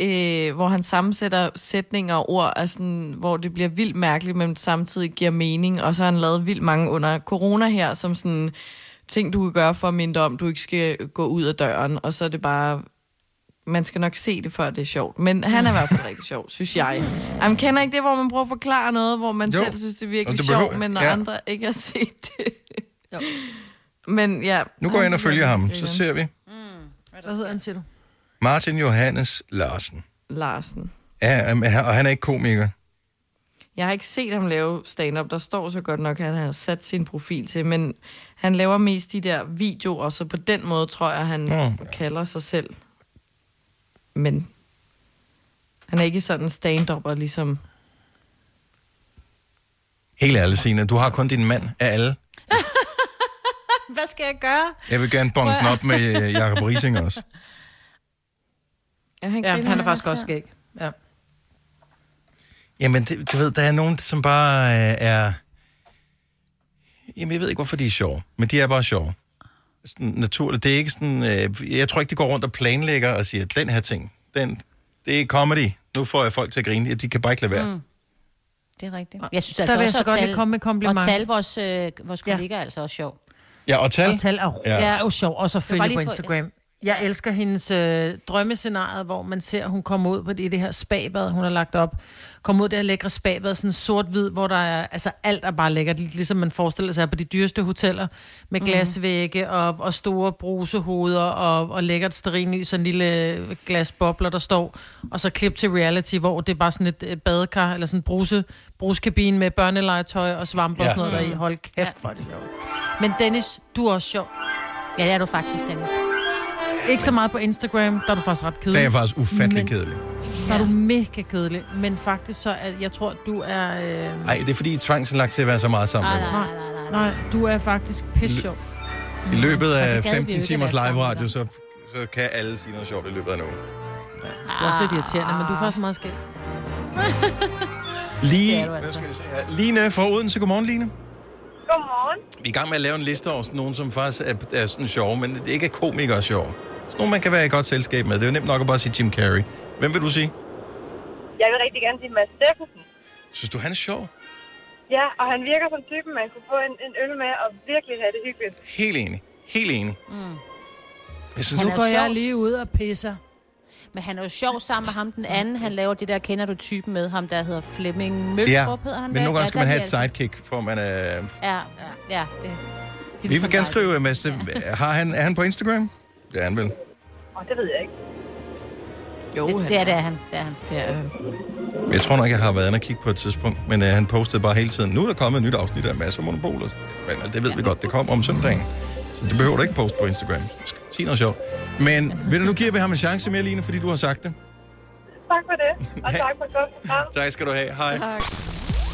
Øh, hvor han sammensætter sætninger og ord, altså, sådan, hvor det bliver vildt mærkeligt, men samtidig giver mening. Og så har han lavet vildt mange under corona her, som sådan ting, du kan gøre for at minde om, du ikke skal gå ud af døren. Og så er det bare man skal nok se det, før det er sjovt. Men han er i hvert fald rigtig sjov, synes jeg. Man kender ikke det, hvor man prøver at forklare noget, hvor man Jo. selv synes, det er virkelig det sjovt, men når ja. ja. andre ikke har set det. jo. Men ja. Nu går jeg ind og følger ham, så ser vi. Hvad hedder han, siger du? Martin Johannes Larsen. Larsen. Ja, og han er ikke komiker. Jeg har ikke set ham lave stand-up. Der står så godt nok, at han har sat sin profil til, men han laver mest de der videoer, så på den måde tror jeg, han Nå. kalder sig selv. Men han er ikke sådan stand-upper, ligesom... Helt ærligt, Signe, du har kun din mand af alle. Hvad skal jeg gøre? Jeg vil gerne bonke den op med øh, Jacob Rising også. Ja, han, Ja, han er faktisk også skæg. Ja. Jamen, det, du ved, der er nogen, som bare øh, er... Jamen, jeg ved ikke, hvorfor de er sjove, men de er bare sjove. Sådan, naturligt. Det er ikke sådan... Øh, jeg tror ikke, de går rundt og planlægger og siger, den her ting, den, det er comedy. Nu får jeg folk til at grine. De kan bare ikke lade være. Mm. Det er rigtigt. Jeg synes Der altså vil jeg også, så at godt lige tale, komme med kompliment. Og tale vores, øh, vores kollegaer er altså også sjov. Ja, og tal. Og tal er, Ja. ja. er jo sjov, og så følge på Instagram. Jeg elsker hendes øh, drømmescenarie, hvor man ser, at hun kommer ud på det, det her spabad, hun har lagt op. Kommer ud det her lækre spabad, sådan sort-hvid, hvor der er, altså alt er bare lækkert, ligesom man forestiller sig på de dyreste hoteller, med glasvægge og, og store brusehoveder og, og lækkert stearinlys og en lille glas bobler, der står. Og så klip til reality, hvor det er bare sådan et øh, badekar, eller sådan en bruse, bruskabine med børnelegetøj og svampe ja. og Ja. sådan noget der i. Hold kæft, hvor er det sjovt. Men Dennis, du er også sjov. Ja, det er du faktisk, Dennis. Ikke så meget på Instagram, der er du faktisk ret kedelig. Det er faktisk ufattelig Men- kedelig. Så er du mega kedelig. Men faktisk så, at jeg tror, du er... Øh... Nej, det er fordi, I tvangsindlagt til at være så meget sammen. Nej, med nej, mig. nej, nej, nej. Nej, du er faktisk pisse sjov. I løbet af det gad vi jo 15 ikke timers at være sammen live med radio, så, så kan alle sige noget sjovt i løbet af en uge. Du er også lidt irriterende, men du er faktisk meget skæld. Lige, Det er du hvad altså. skal vi se? Line fra Odense. Godmorgen, Line. Godmorgen. Vi er i gang med at lave en liste over sådan nogen, som faktisk er, er sådan sjove, men det ikke er komikere sjove. Sådan nogen, man kan være i godt selskab med. Det er jo nemt nok at bare sige Jim Carrey. Hvem vil du sige? Jeg vil rigtig gerne sige Mads Steffensen. Synes du, han er sjov? Ja, og han virker som typen, man kunne få en, en øl med og virkelig have det hyggeligt. Helt enig. Helt enig. Mm. Jeg synes, Nu er går jeg lige ud og pisser. Men han er jo sjov sammen med ham. Den anden, han laver det der, kender du typen med ham, der hedder Flemming Mølstrup, ja, hedder han men nogle gange skal ja, man have et sidekick, for man er... Ja, ja, ja. Det, det Vi ligesom vil gerne skrive, Mads, det- har han, er han på Instagram? Det er han vel. Og det ved jeg ikke. Jo, Det, han det er det, er han. Det er han. Det er han. Jeg tror nok, jeg har været inde og kigge på et tidspunkt, men uh, han postede bare hele tiden. Nu er der kommet et nyt afsnit af masser af monopoler. Men altså, det ved ja. vi godt, det kommer om søndagen. Så det behøver du ikke poste på Instagram. Sig noget sjovt. Men vil du nu give ham en chance mere, Line, fordi du har sagt det? Tak for det. Og tak for godt. Tak skal du have. Hej.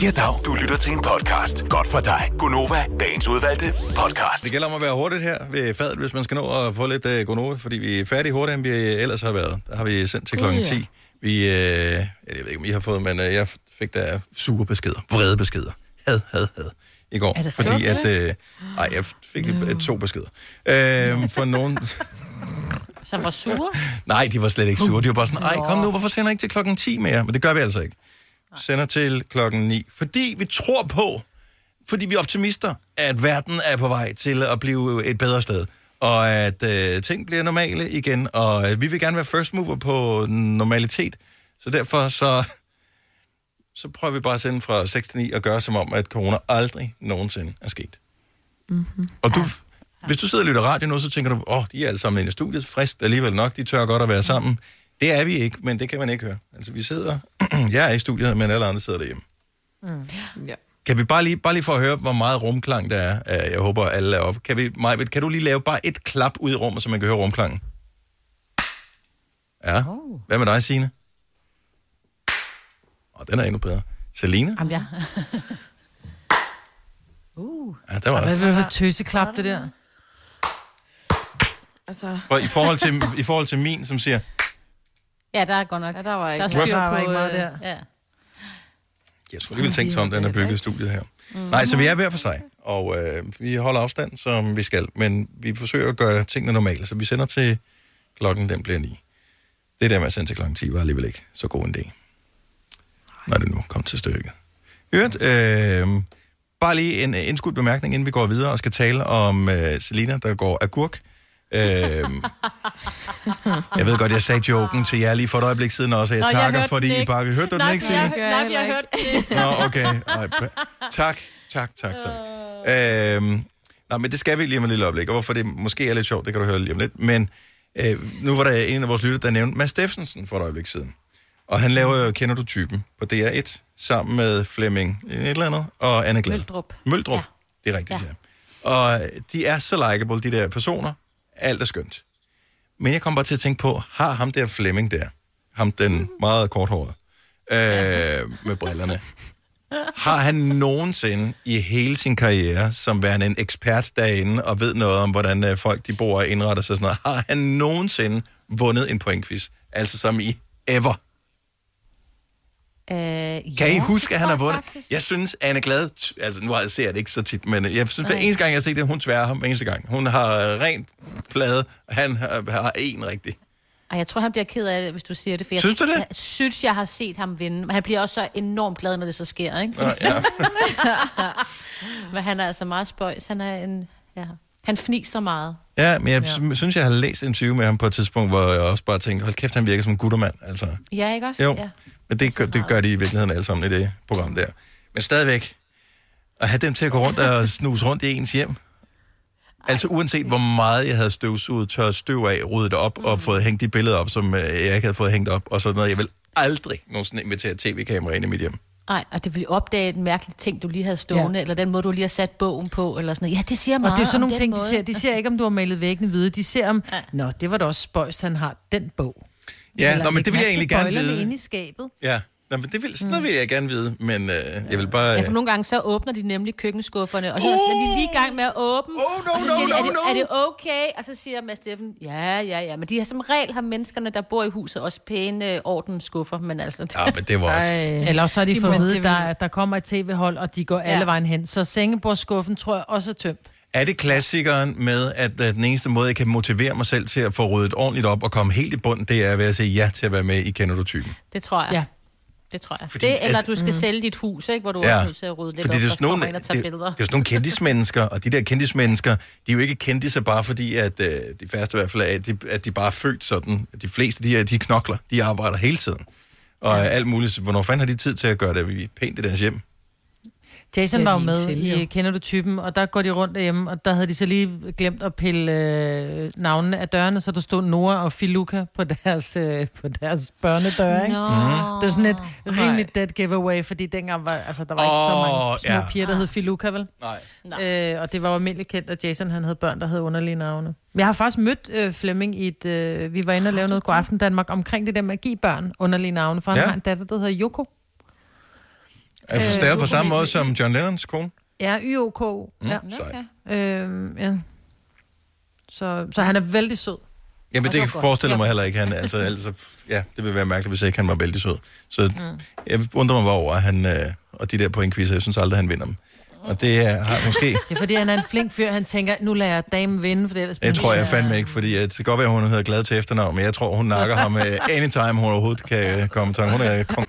Ja, dag. Du lytter til en podcast. Godt for dig. Gunova, dagens udvalgte podcast. Det gælder om at være hurtigt her ved fadet, hvis man skal nå at få lidt uh, gonova, fordi vi er færdige hurtigere, end vi ellers har været. Der har vi sendt til klokken Gud, ja. 10. Vi, uh, jeg ved ikke, om I har fået, men uh, jeg fik der sure beskeder, vrede beskeder. Had, had, had i går. Er det fordi at, uh, ej, jeg fik no. to beskeder. Uh, for nogen, Som var sure. nej, de var slet ikke sure. De var bare sådan, ej, kom nu, hvorfor sender I ikke til klokken 10 mere? Men det gør vi altså ikke. Sender til klokken 9. Fordi vi tror på, fordi vi er optimister, at verden er på vej til at blive et bedre sted. Og at øh, ting bliver normale igen. Og øh, vi vil gerne være first mover på normalitet. Så derfor så, så prøver vi bare at sende fra 6 til 9 og gøre som om, at corona aldrig nogensinde er sket. Mm-hmm. Og du, hvis du sidder og lytter radio nu, så tænker du, åh, oh, de er alle sammen inde i studiet. Frist alligevel nok, de tør godt at være sammen. Det er vi ikke, men det kan man ikke høre. Altså, vi sidder... jeg er i studiet, men alle andre sidder derhjemme. Ja. Kan vi bare lige, bare lige for at høre, hvor meget rumklang der er? Jeg håber, alle er op. Kan, vi, Majbet, kan du lige lave bare et klap ud i rummet, så man kan høre rumklangen? Ja. Hvad med dig, Signe? Og den er endnu bedre. Selina? Jamen, ja. Ja, der var Hvad også. vil du for tøseklap, det der? Altså, Og i forhold, til, I forhold til min, som siger, ja, der er godt nok. ja, der var ikke... Der er Der var ikke meget øh, der. Ja. jeg skulle lige tænke sig om, den er bygget i studiet her. Nej, så vi er hver for sig, og øh, vi holder afstand, som vi skal, men vi forsøger at gøre tingene normale, så vi sender til klokken, den bliver 9. Det der med at sende til klokken 10 var alligevel ikke så god en idé. Når det nu kom til stykket. Hørt, øh, bare lige en indskudt bemærkning, inden vi går videre og skal tale om øh, Selina, der går agurk. Øh, jeg ved godt, jeg sagde joken til jer lige for et øjeblik siden også, og jeg Nå, jeg takker, hørte fordi I bare... Hørte du den ikke, jeg, Signe? har- nej, jeg har hørt det. Nå, okay. Ej, tak, tak, tak, tak. Øhm, nej, men det skal vi lige om et lille øjeblik, og hvorfor det måske er lidt sjovt, det kan du høre lige om lidt. Men øh, nu var der en af vores lytter, der nævnte Mads Steffensen for et øjeblik siden. Og han laver jo Kender du typen på DR1, sammen med Flemming et eller andet, og Anne Glad. Møldrup. Møldrup, ja. Ja. det er rigtigt, ja. Ja. Og de er så likeable, de der personer. Alt er skønt. Men jeg kom bare til at tænke på, har ham der Flemming der, ham den meget korthårede, øh, med brillerne, har han nogensinde i hele sin karriere, som værende en ekspert derinde, og ved noget om, hvordan øh, folk de bor og indretter sig og sådan noget, har han nogensinde vundet en pointquiz? Altså som i ever. Øh, Kan I ja, huske, det at han har vundet? faktisk. Jeg synes, Anne Glad, altså nu har jeg set det ikke så tit, men jeg synes, hver eneste gang, jeg har set det, hun tværer ham eneste gang. Hun har rent plade, og han har, har en rigtig. Ej, jeg tror, han bliver ked af det, hvis du siger det. For jeg, Synes du det? Jeg synes, jeg har set ham vinde. Men han bliver også så enormt glad, når det så sker, ikke? Nå, ja. Men han er altså meget spøjs. Han er en... Ja. Han fniser meget. Ja, men jeg ja. synes, jeg har læst en interview med ham på et tidspunkt, hvor jeg også bare tænkte, hold kæft, han virker som en guttermand. Altså. Ja, ikke også? Jo, Ja. men det, gør, det gør de i virkeligheden alle sammen i det program der. Men stadigvæk, at have dem til at gå rundt og snuse rundt i ens hjem. Altså uanset hvor meget jeg havde støvsuget, tørret støv af, ryddet op mm. og fået hængt de billeder op, som øh, jeg ikke havde fået hængt op, og sådan noget. Jeg vil aldrig nogensinde invitere tv-kamera ind i mit hjem. Nej, og det vil opdage en mærkelig ting, du lige har stående, ja. eller den måde, du lige har sat bogen på, eller sådan noget. Ja, det siger meget Og det er sådan nogle ting, de måde. ser. De ser ikke, om du har malet væggene hvide. De ser om, nå, det var da også spøjst, han har den bog. Ja, Eller nå, men det vil jeg egentlig gerne vide. inde i skabet. Ja, nå, men det vil, sådan noget vil jeg gerne vide, men øh, jeg vil bare... Ja, for nogle gange så åbner de nemlig køkkenskufferne, og så er de lige i gang med at åbne. Oh, no, og så no, siger de, er, no, det, no. er det okay? Og så siger Mads Steffen, ja, ja, ja. Men de har som regel har menneskerne, der bor i huset, også pæne øh, ordensskuffer, men altså... Ja, men det var også... Eller også har de De- fået at vide, der, der kommer et tv-hold, og de går alle Ja. vejen hen. Så sengebordsskuffen tror jeg også er tømt. Er det klassikeren med, at øh, den eneste måde, jeg kan motivere mig selv til at få ryddet ordentligt op og komme helt i bund, det er ved at sige ja til at være med i Kender du typen? Det tror jeg. Ja. Det tror jeg. Fordi det, eller at- du skal mm. sælge dit hus, ikke? hvor du Ja. er også nødt til at rydde lidt Fordi op, det er sådan nogle, det, billeder. er sådan nogle kendismennesker, og de der kendismennesker, de er jo ikke kendiser bare fordi, at øh, de færreste i hvert fald er, at de, at de bare er født sådan. De fleste, de, de knokler, de arbejder hele tiden. Og ja. alt muligt. Hvornår fanden har de tid til at gøre det pænt i deres hjem? Jason Ja, var jo med til, i jo. Kender du typen, og der går de rundt derhjemme, og der havde de så lige glemt at pille øh, navnene af dørene, så der stod Nora og Filuka på deres, øh, på deres børnedøre, ikke? Nå. Det er sådan et rimelig dead giveaway, fordi dengang var, altså, der var ikke så mange små ja. piger, der hed Filuka, vel? Nej. Øh, og det var jo almindeligt kendt, at Jason han havde børn, der havde underlige navne. Jeg har faktisk mødt øh, Flemming i et... Øh, vi var inde og lave noget God Aften Danmark omkring det der med at give børn underlige navne, for han Ja. har en datter, der hedder Yoko. Er du stadig på samme måde som John Lennons kone? Ja, Y-O-K. Mm, Ja. sejt. Øhm, ja. Så, så han er vældig sød. Jamen, det det kan forestille mig heller ikke. Han, altså, altså, ja, det ville være mærkeligt, hvis ikke han var vældig sød. Så mm. jeg undrer mig bare over, at han, øh, og de der pointquizzer, jeg synes aldrig, han vinder dem. Og det er, har måske... Det er fordi, han er en flink fyr. Han tænker, nu lader jeg damen vinde, for ellers... Jeg tror jeg fandme ikke, fordi at det kan godt være, at hun hedder glad til efternavn, men jeg tror, hun nakker ham anytime, hun overhovedet kan komme til. Hun er kong.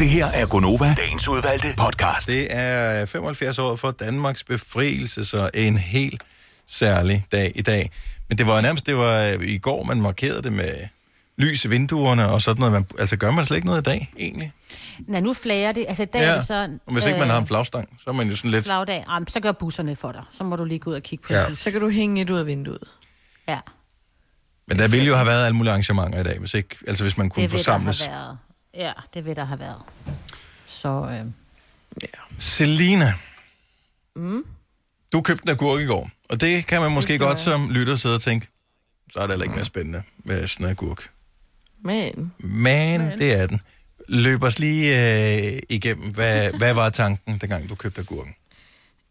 Det her er Gonova, dagens udvalgte podcast. Det er 75 år for Danmarks befrielse, så en helt særlig dag i dag. Men det var nærmest, det var øh, i går, man markerede det med lys i vinduerne og sådan noget. Man, altså gør man slet ikke noget i dag, egentlig? Nej, nu flager det. Altså, i dag er det så... Og hvis ikke man har en flagstang, så er man jo sådan lidt... Flagdag. Jamen, så gør busserne for dig. Så må du lige gå ud og kigge på Ja. det. Så kan du hænge et ud af vinduet. Ja, Men der ville jo have været alle mulige arrangementer i dag, hvis, ikke, altså hvis man kunne forsamles. have været. Ja, det vil der have været. Så, øh, Selina, Mm. du købte en agurk i går, og det kan man måske godt som lytter sidde og tænke, så er det heller ikke mere spændende med sådan en agurk. Men Men, Men. det er den. Løb os lige øh, igennem, hvad, hvad var tanken, dengang du købte agurken?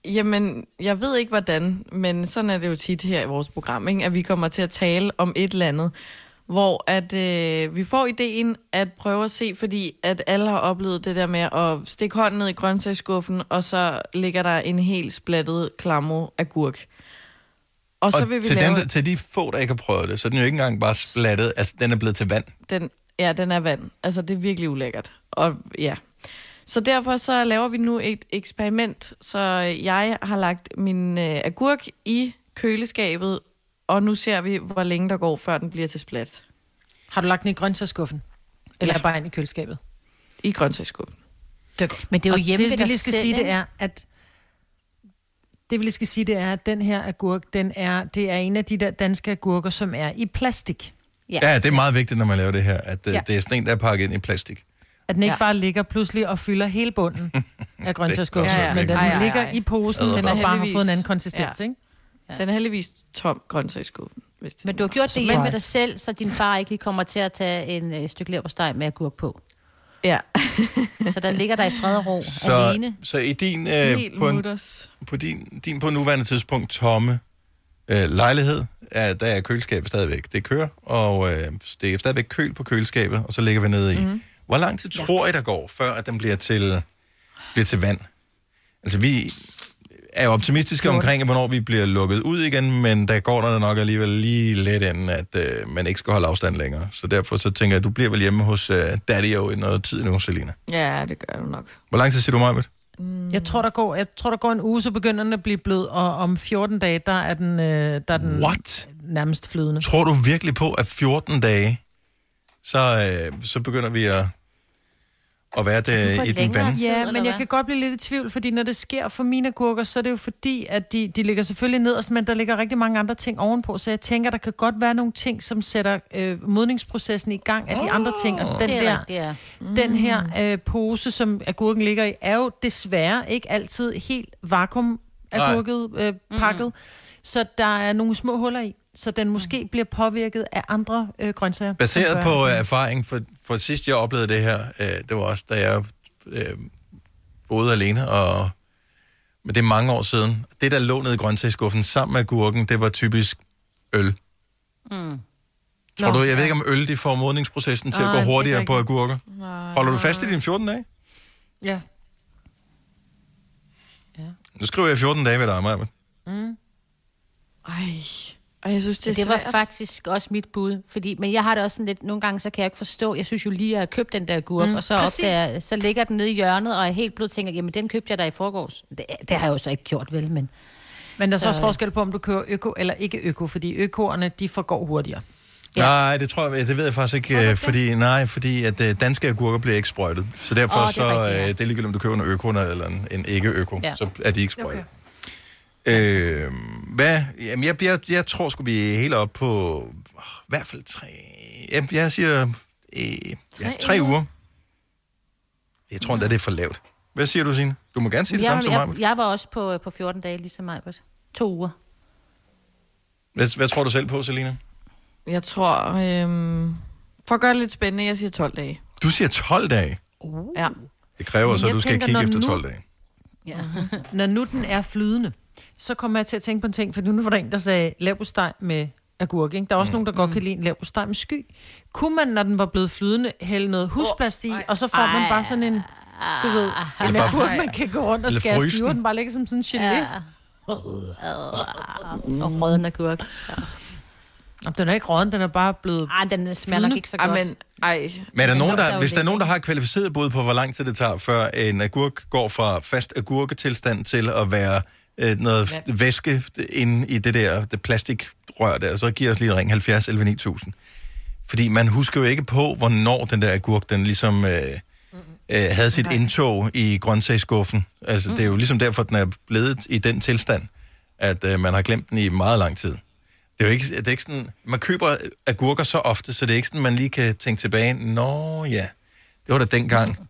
Jamen, jeg ved ikke hvordan, men sådan er det jo tit her i vores program, ikke? at vi kommer til at tale om et eller andet, hvor at øh, vi får ideen at prøve at se, fordi at alle har oplevet det der med at stikke hånden ned i grøntsagsskuffen, og så ligger der en helt splattet klammo agurk. Og så vil vi til, lave... dem, der, til de få, der ikke har prøvet det, så er den jo ikke engang bare splattet, altså den er blevet til vand. Den, ja, den er vand. Altså, det er virkelig ulækkert. Og ja. Så derfor så laver vi nu et eksperiment. Så jeg har lagt min øh, agurk i køleskabet, og nu ser vi, hvor længe der går, før den bliver til splat. Har du lagt den i grøntsagsskuffen? Eller Ja. bare ind i køleskabet? I grøntsagsskuffen. Det, Men det er jo og hjemme det, ved dig lige skal selv, sige, det ikke? er, at det vi lige skal sige, det er, at den her agurk, den er, det er en af de der danske agurker, som er i plastik. Ja. ja, det er meget vigtigt, når man laver det her, at uh, Ja. det er sådan en, der er pakket ind i plastik. At den ikke Ja. bare ligger pludselig og fylder hele bunden af grøntsagsskuffen, ja, ja. men den lækkert. Ej, ej, ligger ej. i posen, den og bare har fået en anden konsistens, Ja. ikke? Ja. Den er heldigvis tom grøntsagsskuffen. Hvis det men du har gjort det hjemme boys. dig selv, så din far ikke lige kommer til at tage en øh, stykke leverpostej med agurk på. Ja, Så der ligger der i fred og ro Så, alene. så i din, øh, på, en, på din, din på nuværende tidspunkt tomme øh, lejlighed, er, der er køleskabet stadigvæk. Det kører, og øh, det er stadigvæk køl på køleskabet, og så ligger vi nede i. Mm. Hvor lang tid tror I, der går, før at den bliver til, bliver til vand? Altså, vi er jo optimistiske omkring, hvornår vi bliver lukket ud igen, men der går der nok alligevel lige lidt inden, at øh, man ikke skal holde afstand længere. Så derfor så tænker jeg, at du bliver vel hjemme hos øh, Daddy-O i noget tid nu, Selina. Ja, det gør du nok. Hvor lang tid siger du, Marvitt? Jeg tror, der går, jeg tror, der går en uge, så begynder den at blive blød, og om 14 dage, der er den, øh, der er den What? nærmest flydende. Tror du virkelig på, at 14 dage, så, øh, så begynder vi at, at være det, i den vand. Ja, men jeg kan godt blive lidt i tvivl, fordi når det sker for mine agurker, så er det jo fordi, at de, de ligger selvfølgelig nederst, men der ligger rigtig mange andre ting ovenpå, så jeg tænker, der kan godt være nogle ting, som sætter øh, modningsprocessen i gang af de andre ting, og den er der, ja. den her øh, pose, som agurken ligger i, er jo desværre ikke altid helt vakuum agurket øh, pakket, mm. så der er nogle små huller i, så den måske bliver påvirket af andre øh, grøntsager. Baseret på øh, erfaring, for, for sidst jeg oplevede det her, øh, det var også, da jeg øh, boede alene, og men det er mange år siden. Det, der lå nede i grøntsagsskuffen sammen med agurken, det var typisk øl. Mm. Tror du, jeg ved ikke, om øl de får modningsprocessen til Nej, at gå er hurtigere på agurker? Nej. Holder du fast i dine 14 dage? Ja. Nu skriver jeg 14 dage ved dig, Maja. Mm. Ej, og jeg synes, det er det var svært. faktisk også mit bud. Fordi, men jeg har det også sådan lidt, nogle gange, så kan jeg ikke forstå, jeg synes jo lige, at jeg har købt den der gurk, Mm, og så, opdager, så ligger den nede i hjørnet, og jeg er helt blød tænker, jamen den købte jeg der i forgårs. Det, det har jeg jo så ikke gjort, vel, men... Men der er så også Så- forskel på, om du kører øko eller ikke øko, fordi økoerne, de forgår hurtigere. Ja. Nej, det tror jeg, det ved jeg faktisk ikke, øh, fordi, nej, fordi at øh, danske agurker bliver ikke sprøjtet. Så derfor oh, det så er øh, rigtigt, ja. det er ligegyldigt, om du køber en øko eller en, en ikke-øko, ja. så er de ikke sprøjtet. Okay. Øh, hvad? Jamen, jeg, jeg, jeg tror skulle vi er helt op på oh, i hvert fald tre... Jeg, jeg siger øh, ja, tre uger. Jeg tror endda, det er for lavt. Hvad siger du, Signe? Du må gerne sige det jeg, samme som jeg, mig. jeg var også på, på 14 dage, ligesom mig. To uger. Hvad, hvad tror du selv på, Selina? Jeg tror, øhm, for at gøre det lidt spændende, jeg siger 12 dage. Du siger 12 dage. Ja. Det kræver Men så, at jeg du skal tænker, kigge efter nu- 12 dage. Ja. Når nu den er flydende, så kommer jeg til at tænke på en ting, for nu var der en, der sagde leverpostej med agurk. Ikke? Der er også mm. nogen, der godt kan lide en leverpostej med sky. Kunne man, når den var blevet flydende, hælde noget husplast i, og så får man bare sådan en, du ved, en Eller bare- agurk, man kan gå rundt og skære skiver, den. bare ligger som sådan en gelé. Ja. Og rødden agurk. Ja. Jamen, den er ikke råden, den er bare blevet Ej, den smager nok ikke så godt. Ej, men, ej. Men er der nogen, Der er hvis der er nogen, der har et kvalificeret bud på, hvor lang tid det tager, før en agurk går fra fast agurketilstand til at være øh, noget Ja. væske inde i det der det plastikrør der, så giver os lige en ring 70 11 9000. Fordi man husker jo ikke på, hvornår den der agurk, den ligesom øh, øh, havde sit indtog i grøntsagsskuffen. Altså, det er jo ligesom derfor, den er blevet i den tilstand, at øh, man har glemt den i meget lang tid. Det er jo ikke, det er ikke sådan, man køber agurker så ofte, så det er ikke sådan, man lige kan tænke tilbage, nå ja, det var da dengang.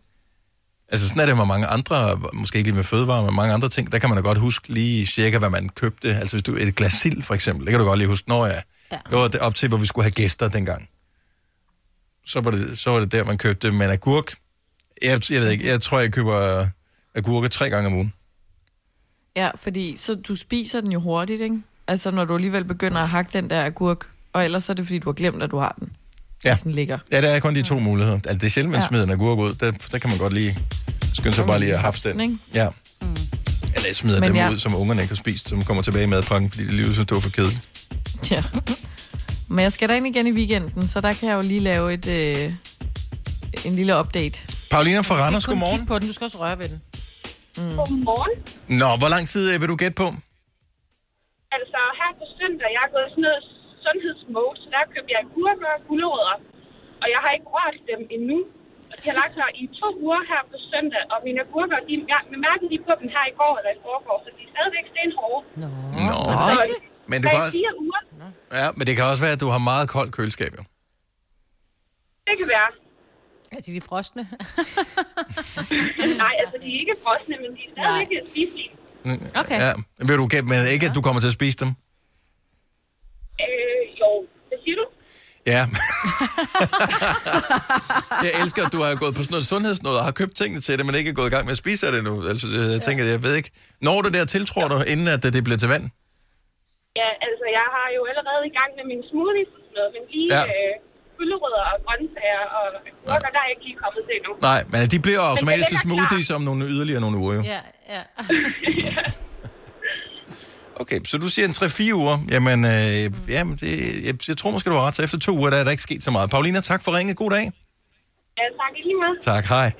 Altså sådan er det med mange andre, måske ikke lige med fødevarer, men mange andre ting, der kan man da godt huske lige cirka, hvad man købte. Altså hvis du et glas sild for eksempel, det kan du godt lige huske, nå ja, ja. det var op til, hvor vi skulle have gæster dengang. Så var det, så var det der, man købte, men agurk, jeg, jeg ved ikke, jeg tror, jeg køber agurker tre gange om ugen. Ja, fordi så du spiser den jo hurtigt, ikke? Altså, når du alligevel begynder at hakke den der agurk, og ellers så er det, fordi du har glemt, at du har den. Ja. Sådan ligger. Ja, der er kun de to muligheder. Altså, det er sjældent, man Ja. smider en agurk ud. Der, der kan man godt lige skynde sig bare lige at hapse den. ikke? Ja. Mm. Eller jeg smider Men dem jeg- ud, som ungerne ikke har spist, som kommer tilbage i madpakken, fordi det lige synes, det var for kedeligt. Ja. Men jeg skal derind igen i weekenden, så der kan jeg jo lige lave et, øh, en lille update. Paulina fra Randers, godmorgen. kigge på den, du skal også røre ved den. Mm. Godmorgen. Nå, hvor lang tid øh, vil du gætte på? Altså, her på søndag, jeg er gået sådan noget sundhedsmode, så der købte jeg agurker og gulerødder, og jeg har ikke rørt dem endnu. Og de har lagt sig i to uger her på søndag, og mine agurker, de, jeg mærkede lige på dem her i går eller i forgår, så de er stadigvæk stenhårde. Nå. Så, Men det kan også, fire uger. ja, men det kan også være, at du har meget koldt køleskab, jo. Det kan være. Er de de frosne? Nej, altså, de er ikke frosne, men de er stadigvæk spiselige. Okay. Ja. Vil du gætte, men ikke, at du kommer til at spise dem? Øh, jo, hvad siger du? Ja. jeg elsker, at du har gået på sådan noget sundhedsnået og har købt tingene til det, men ikke er gået i gang med at spise af det nu. Altså, jeg tænker, jeg ved ikke. Når du der tiltror dig, inden at det bliver til vand? Ja, altså, jeg har jo allerede i gang med min smoothies og sådan noget, men lige Ja. ja. øh, gulderødder og grøntsager og agurker, der er jeg ikke lige kommet til endnu. Nej, men de bliver automatisk til ligger klar. smoothies om nogle yderligere nogle uger, jo. Ja, ja. Okay, så du siger en 3-4 uger. Jamen, øh, jamen det, jeg, jeg tror måske, du har ret. Så efter to uger, der er der ikke sket så meget. Paulina, tak for ringet. God dag. Ja, tak i lige måde. Tak, hej.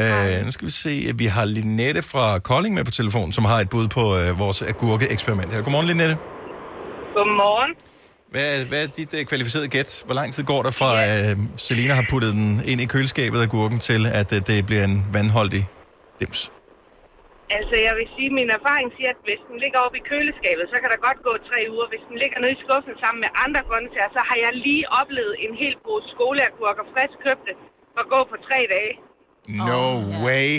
Øh, nu skal vi se, at vi har Linette fra Kolding med på telefon, som har et bud på øh, vores agurke-eksperiment her. Godmorgen, Linette. Godmorgen. Hvad hvad er dit uh, kvalificerede gæt? Hvor lang tid går der fra, at uh, Selina har puttet den ind i køleskabet af gurken, til at uh, det bliver en vandholdig dims? Altså, jeg vil sige, min erfaring siger, at hvis den ligger oppe i køleskabet, så kan der godt gå tre uger. Hvis den ligger nede i skuffen sammen med andre grøntsager, så har jeg lige oplevet en helt god skoleagurker frisk købte og gå på tre dage. No way.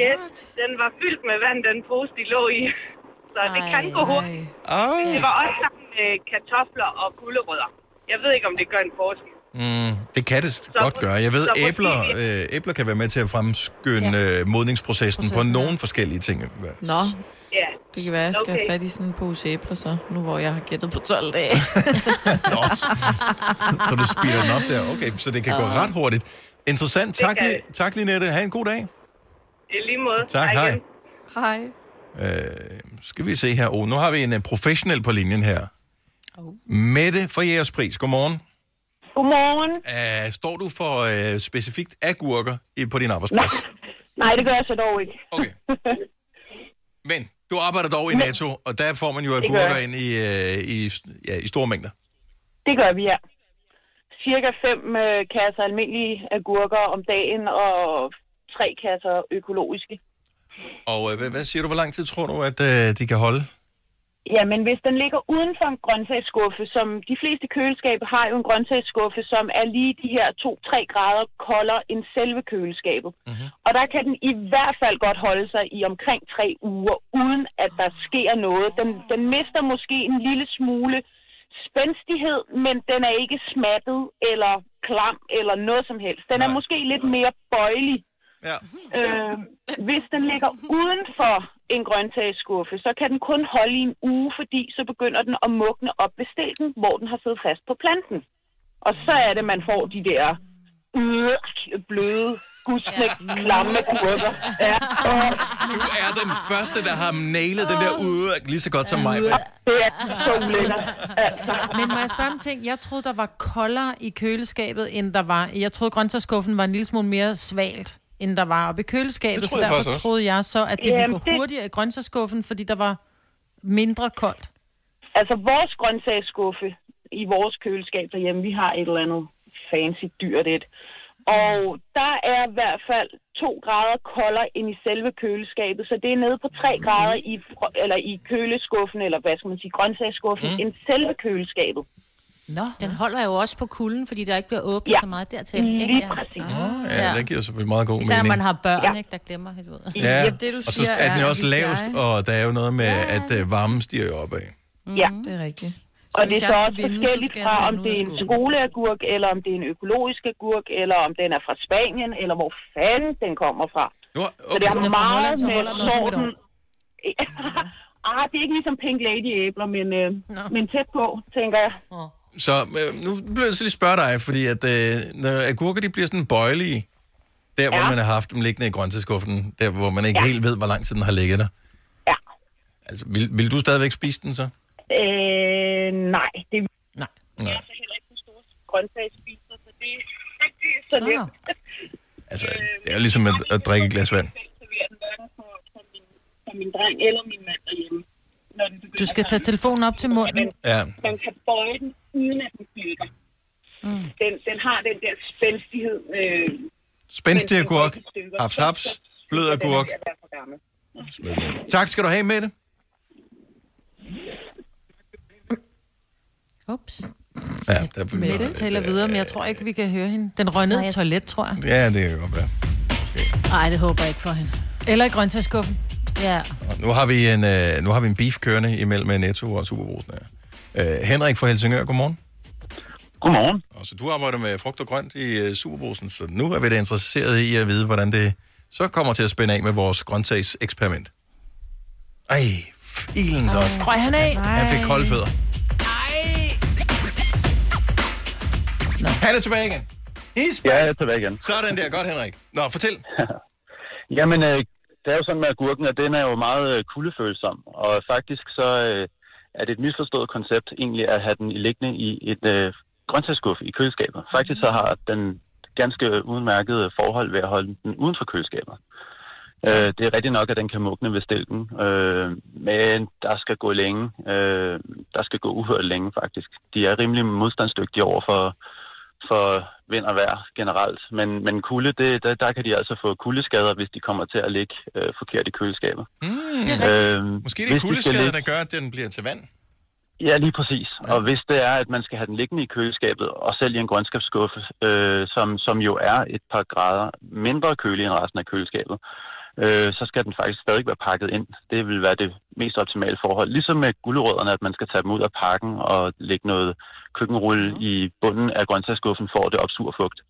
Yes, den var fyldt med vand, den pose, de lå i. Så det kan gå hurtigt. Ej. Det var også sammen med kartofler og gulerødder. Jeg ved ikke, om det gør en forskel. Mm, det kan det godt gøre. Jeg ved, så måske- æbler, øh, æbler kan være med til at fremskynde ja. øh, modningsprocessen på nogle forskellige ting. Nå, Ja. det kan være, jeg skal Okay. have fat i sådan en pose æbler så, nu hvor jeg har gættet på 12 dage. Så du speeder den op der. Okay, så det kan gå ret hurtigt. Interessant. Tak, Li- tak Linette. Ha' en god dag. I lige måde. Tak, hej. igen. Hej. Øh, skal vi se her. Oh, nu har vi en uh, professionel på linjen her. Oh. Mette fra Jægerspris. Godmorgen. Godmorgen. Uh, står du for uh, specifikt agurker i, på din arbejdsplads? Nej, det gør jeg så dog ikke. Okay. Men du arbejder dog i Netto, og der får man jo agurker ind i, uh, i, ja, i store mængder. Det gør vi, ja. Cirka fem øh, kasser almindelige agurker om dagen og tre kasser økologiske. Og uh, hvad, hvad siger du, hvor lang tid tror du, at uh, de kan holde? Jamen, hvis den ligger uden for en grøntsagsskuffe, som de fleste køleskaber har jo en grøntsagsskuffe, som er lige de her 2-3 grader koldere end selve køleskabet. Mm-hmm. Og der kan den i hvert fald godt holde sig i omkring 3 uger, uden at der sker noget. Den, den mister måske en lille smule spændstighed, men den er ikke smattet eller klam eller noget som helst. Den er måske lidt mere bøjelig. Ja. Øh, hvis den ligger uden for en grøntsagsskuffe, så kan den kun holde i en uge, fordi så begynder den at mugne op ved stilken, hvor den har siddet fast på planten. Og så er det, man får de der øh, bløde, gustne, klamme gurker. Ja. Og Du er den første, der har nailet den der ude lige så godt som mig. Britt. det er så ulækkert. Altså. Men må jeg spørge om ting? Jeg troede, der var koldere i køleskabet, end der var... Jeg troede, grøntsagsskuffen var en lille smule mere svalt, end der var oppe i køleskabet. Det Så troede jeg derfor troede jeg så, at det ville Jamen, gå det- hurtigere i grøntsagsskuffen, fordi der var mindre koldt. Altså, vores grøntsagsskuffe i vores køleskab derhjemme, vi har et eller andet fancy dyrt et. Og der er i hvert fald to grader koldere end i selve køleskabet, så det er nede på tre grader i, eller i køleskuffen, eller hvad skal man sige, grøntsagsskuffen, mm. end selve køleskabet. Nå. Den holder jo også på kulden, fordi der ikke bliver åbnet Ja. så meget dertil. Lige ikke? præcis. Ja, det giver selvfølgelig meget god Især når mening. man har børn, Ja. ikke, der glemmer helt ud. Ja, Ja, det, du og så er den jo er, også lavest, jeg- og der er jo noget med, at uh, varmen stiger jo opad. Ja. Det er rigtigt. Og det er så også vinde, så forskelligt fra, om det er en skoleagurk, eller om det er en økologisk agurk, eller om den er fra Spanien, eller hvor fanden den kommer fra. Nu, Så det har er fra meget Holland, så med sorten... ah, det er ikke ligesom Pink Lady æbler, men, øh, men tæt på, tænker jeg. Så øh, nu bliver jeg så lige spørge dig, fordi at øh, når agurker de bliver sådan bøjelige, der hvor Ja. man har haft dem liggende i grøntsagsskuffen, der hvor man ikke Ja. helt ved, hvor lang tid den har ligget der. Ja. Altså, vil, vil du stadigvæk spise den så? Øh, nej, det Nej. Nej. er heller ikke den store grøntsagsspiser, så det, det er så nemt. Altså, det er jo ligesom at, at drikke et glas vand. servere den hverken for, for, min, for min dreng eller min mand derhjemme. Når den begynder Du skal tage telefonen op til munden. Ja. Man kan bøje den, uden at den flytter. Mm. Den, den har den der spændstighed. Øh, Spændstig agurk, haps haps, blød agurk. Tak skal du have med det. Ups. Ja, der, Mette taler videre, men jeg tror ikke, vi kan høre hende. Den røg ned i et toilet, tror jeg. Ja, det kan godt være. Nej, det håber jeg ikke for hende. Eller i grøntsagsskuffen. Ja. Og Nu har vi en, øh, nu har vi en beef kørende imellem Netto og Superbrusen her. Øh, Henrik fra Helsingør, godmorgen. Godmorgen. Og så du arbejder med frugt og grønt i øh, Superbrusen, så nu er vi da interesseret i at vide, hvordan det så kommer til at spænde af med vores grøntsagseksperiment. Ej, filens også. Røg han af? Han fik kolde fødder. Han er tilbage igen. He's Ja, jeg er tilbage igen. Sådan der, godt Henrik. Nå, fortæl. Jamen, øh, det er jo sådan med agurken, at den er jo meget øh, kuldefølsom. Og faktisk så øh, er et misforstået koncept egentlig at have den i liggende i et øh, grøntsagsskuffe i køleskabet. Faktisk så har den ganske udmærket forhold ved at holde den uden for køleskabet. Øh, det er rigtigt nok, at den kan mugne ved stilken, øh, men der skal gå længe. Øh, der skal gå uhørt længe, faktisk. De er rimelig modstandsdygtige over for, for vind og vejr generelt. Men, men kulde, det, der, der kan de altså få kuldeskader, hvis de kommer til at ligge øh, forkert i køleskabet. Mm. Øh, Måske det er hvis de kuldeskader, ligge- der gør, at den bliver til vand. Ja, lige præcis. Ja. Og hvis det er, at man skal have den liggende i køleskabet, og selv i en grønskabsskuffe, øh, som, som jo er et par grader mindre kølig end resten af køleskabet, øh, så skal den faktisk stadig være pakket ind. Det vil være det mest optimale forhold. Ligesom med gulerødderne, at man skal tage dem ud af pakken og lægge noget køkkenrulle i bunden af grøntsagsskuffen, for at det opsuger fugt.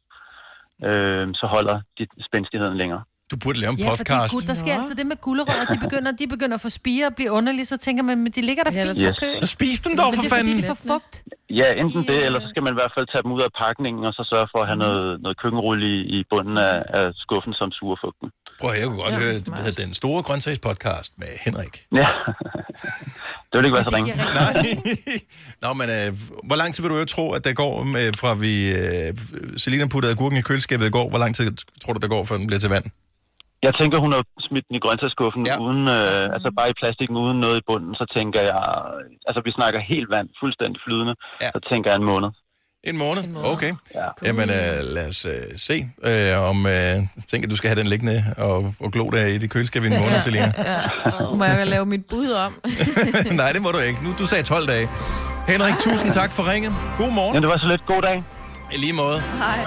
Øh, så holder de spændstigheden længere. Du burde lave en Ja, podcast. gud, der sker altid det med gulerødder. De begynder, de begynder at få spire og blive underlige, så tænker man, men de ligger der fint Yes. Så spis dem dog, for det er, fordi fanden. de får fugt. Ja, enten det, eller så skal man i hvert fald tage dem ud af pakningen, og så sørge for at have noget, noget køkkenrulle i, i bunden af, af skuffen, som suger fugten. Prøv at, jeg kunne godt høre, det hedder Den Store Grøntsagspodcast med Henrik. Ja, det vil ikke være så ringe. Nej. Nå, men øh, hvor lang tid vil du jo tro, at der går, med, fra vi... Øh, Selina puttede agurken i køleskabet i går, hvor lang tid tror du, der går, før den bliver til vand? Jeg tænker, hun har smidt den i grøntsagsskuffen, ja. uden, øh, altså bare i plastikken uden noget i bunden, så tænker jeg, altså vi snakker helt vand, fuldstændig flydende, ja. så tænker jeg en måned. En måned? Okay. Ja. Jamen, øh, lad os øh, se, øh, om... Øh, tænker, du skal have den liggende og, og glo der i det køleskab i en måned, Selina. Ja. Må jeg lave mit bud om? Nej, det må du ikke. Nu, du sagde 12 dage. Henrik, tusind tak for ringen. God morgen. Ja, det var så lidt. God dag. I lige måde. Hej.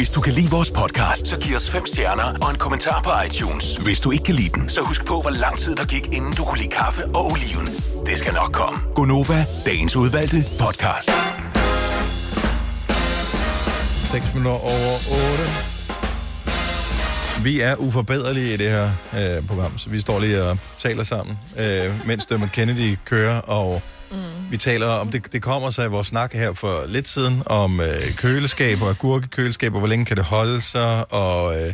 Hvis du kan lide vores podcast, så giv os fem stjerner og en kommentar på iTunes. Hvis du ikke kan lide den, så husk på, hvor lang tid der gik, inden du kunne lide kaffe og oliven. Det skal nok komme. Gonova, dagens udvalgte podcast. 6 minutter over 8. Vi er uforbederlige i det her øh, program, så vi står lige og taler sammen, øh, mens Dermot Kennedy kører, og mm. vi taler om, det, det kommer sig i vores snak her for lidt siden, om øh, køleskaber og agurkekøleskaber, hvor længe kan det holde sig, og øh,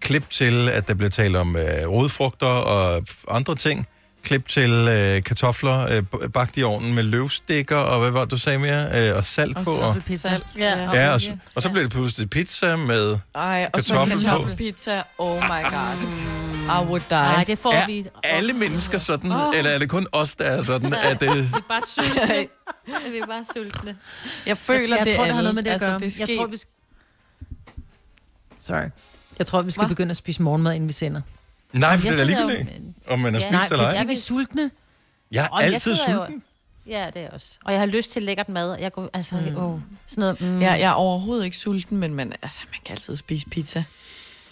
klip til, at der bliver talt om øh, rodfrugter og andre ting. Klip til øh, kartofler øh, bagt i ovnen med løvstikker, og hvad var det, du sagde mere? Øh, og salt på. Og, pizza. Ja, ja, og, så- og så blev det pludselig pizza med Ej, og så kartoffel på. kartoffelpizza. Oh my god. I would die. Nej, det får Er vi. alle mennesker sådan, Åh. eller er det kun os, der er sådan, at det... Vi er bare sultne. vi er bare sultne. Jeg føler, jeg, jeg det tror, er det har noget med det at Altså, gøre. det er jeg tror, vi skal... Sorry. Jeg tror, vi skal Hva? begynde at spise morgenmad, inden vi sender. Nej, for Jeg det er jo- ligegyldigt, om man har Ja, spist nej, eller det ej. Er vi sultne? Jeg er jeg altid jo- sulten. Ja, det er også. Og jeg har lyst til lækkert mad. Jeg går, altså, mm. oh, sådan noget. Mm. Ja, jeg er overhovedet ikke sulten, men man, altså, man kan altid spise pizza.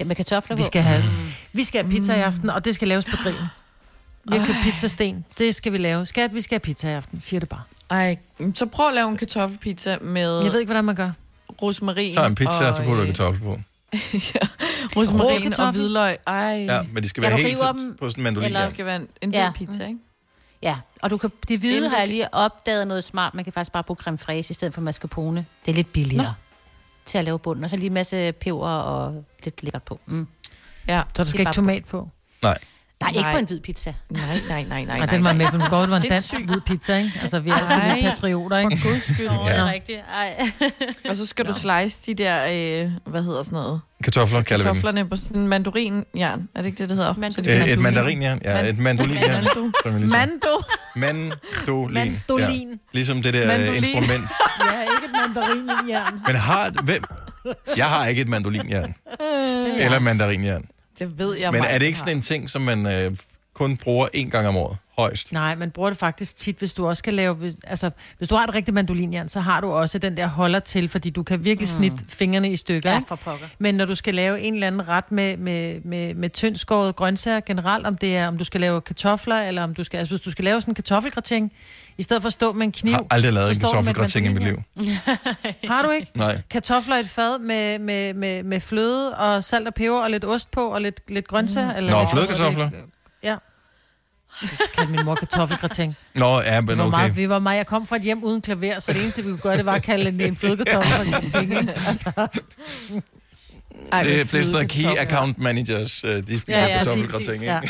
Ja, med kartofler Vi skal have, vi skal have pizza i aften, og det skal laves på grillen. Vi har købt pizzasten. Det skal vi lave. Skat, vi skal have pizza i aften. Siger det bare. Ej, så prøv at lave en kartoffelpizza med Jeg ved ikke, hvordan man gør. rosmarin. Tag en pizza, og så putter du øh, kartoffel på. Rosmarin Rå og kartoffel. hvidløg. Ej, Ja, men de skal Ja, være du helt river dem, på sådan en mandolin. eller Ja. det skal være en, en hvid Ja. pizza, ikke? Ja, og du kan, det hvide Inden har jeg lige opdaget noget smart. Man kan faktisk bare bruge creme fraise i stedet for mascarpone. Det er lidt billigere Nå. Til at lave bunden. Og så lige en masse peber og lidt lækkert på. Mm. Ja. Så der skal ikke tomat på. Nej. Nej, ikke Nej. på en hvid pizza. Nej, nej, nej, nej. Og den var med på den godt, var en dansk hvid pizza, ikke? Altså, vi er alle patrioter, ikke? For guds skyld. Nå, det Ja. er rigtigt. Ej. Og så skal du slice de der, øh, hvad hedder sådan noget? Kartofler kalder vi dem. Kartoflerne på sådan en mandarinjern. Er det ikke det, det hedder? Mandolin. Øh, et mandarinjern. Ja, et mandolinjern. Mando. Mando. Mandolin. Mandolin. Ja. Ligesom det der Mandolin. Mandolin. instrument. Ikke et mandarinjern. Men har... Hvem? Jeg har ikke et mandolinjern. Øh, Eller mandarinjern. Det ved jeg Men er det ikke har. sådan en ting, som man øh, kun bruger én gang om året? Højst. Nej, man bruger det faktisk tit, hvis du også skal lave... Hvis, altså, hvis du har et rigtigt mandolinjern, så har du også den der holder til, fordi du kan virkelig Mm. snitte fingrene i stykker. Ja, for pokker. Men når du skal lave en eller anden ret med, med, med, med tyndskåret grøntsager generelt, om det er, om du skal lave kartofler, eller om du skal... Altså, hvis du skal lave sådan en kartoffelgratin, i stedet for at stå med en kniv... Jeg har aldrig lavet en kartoffelgratin i mit liv. Har du ikke? Nej. Kartofler i et fad med, med, med, med fløde og salt og peber og lidt ost på og lidt, lidt grøntsager. Mm. Eller Nå, flødekartofler? Ja. Det kaldte min mor kartoffelgratin. Nå, ja, men okay. meget, vi var meget, jeg kom fra et hjem uden klaver, så det eneste, vi kunne gøre, det var at kalde den en flødekartoffel. Ej, det, det er sådan noget key account managers, øh, de spiser ja, ja, kartoffelgratin, ja.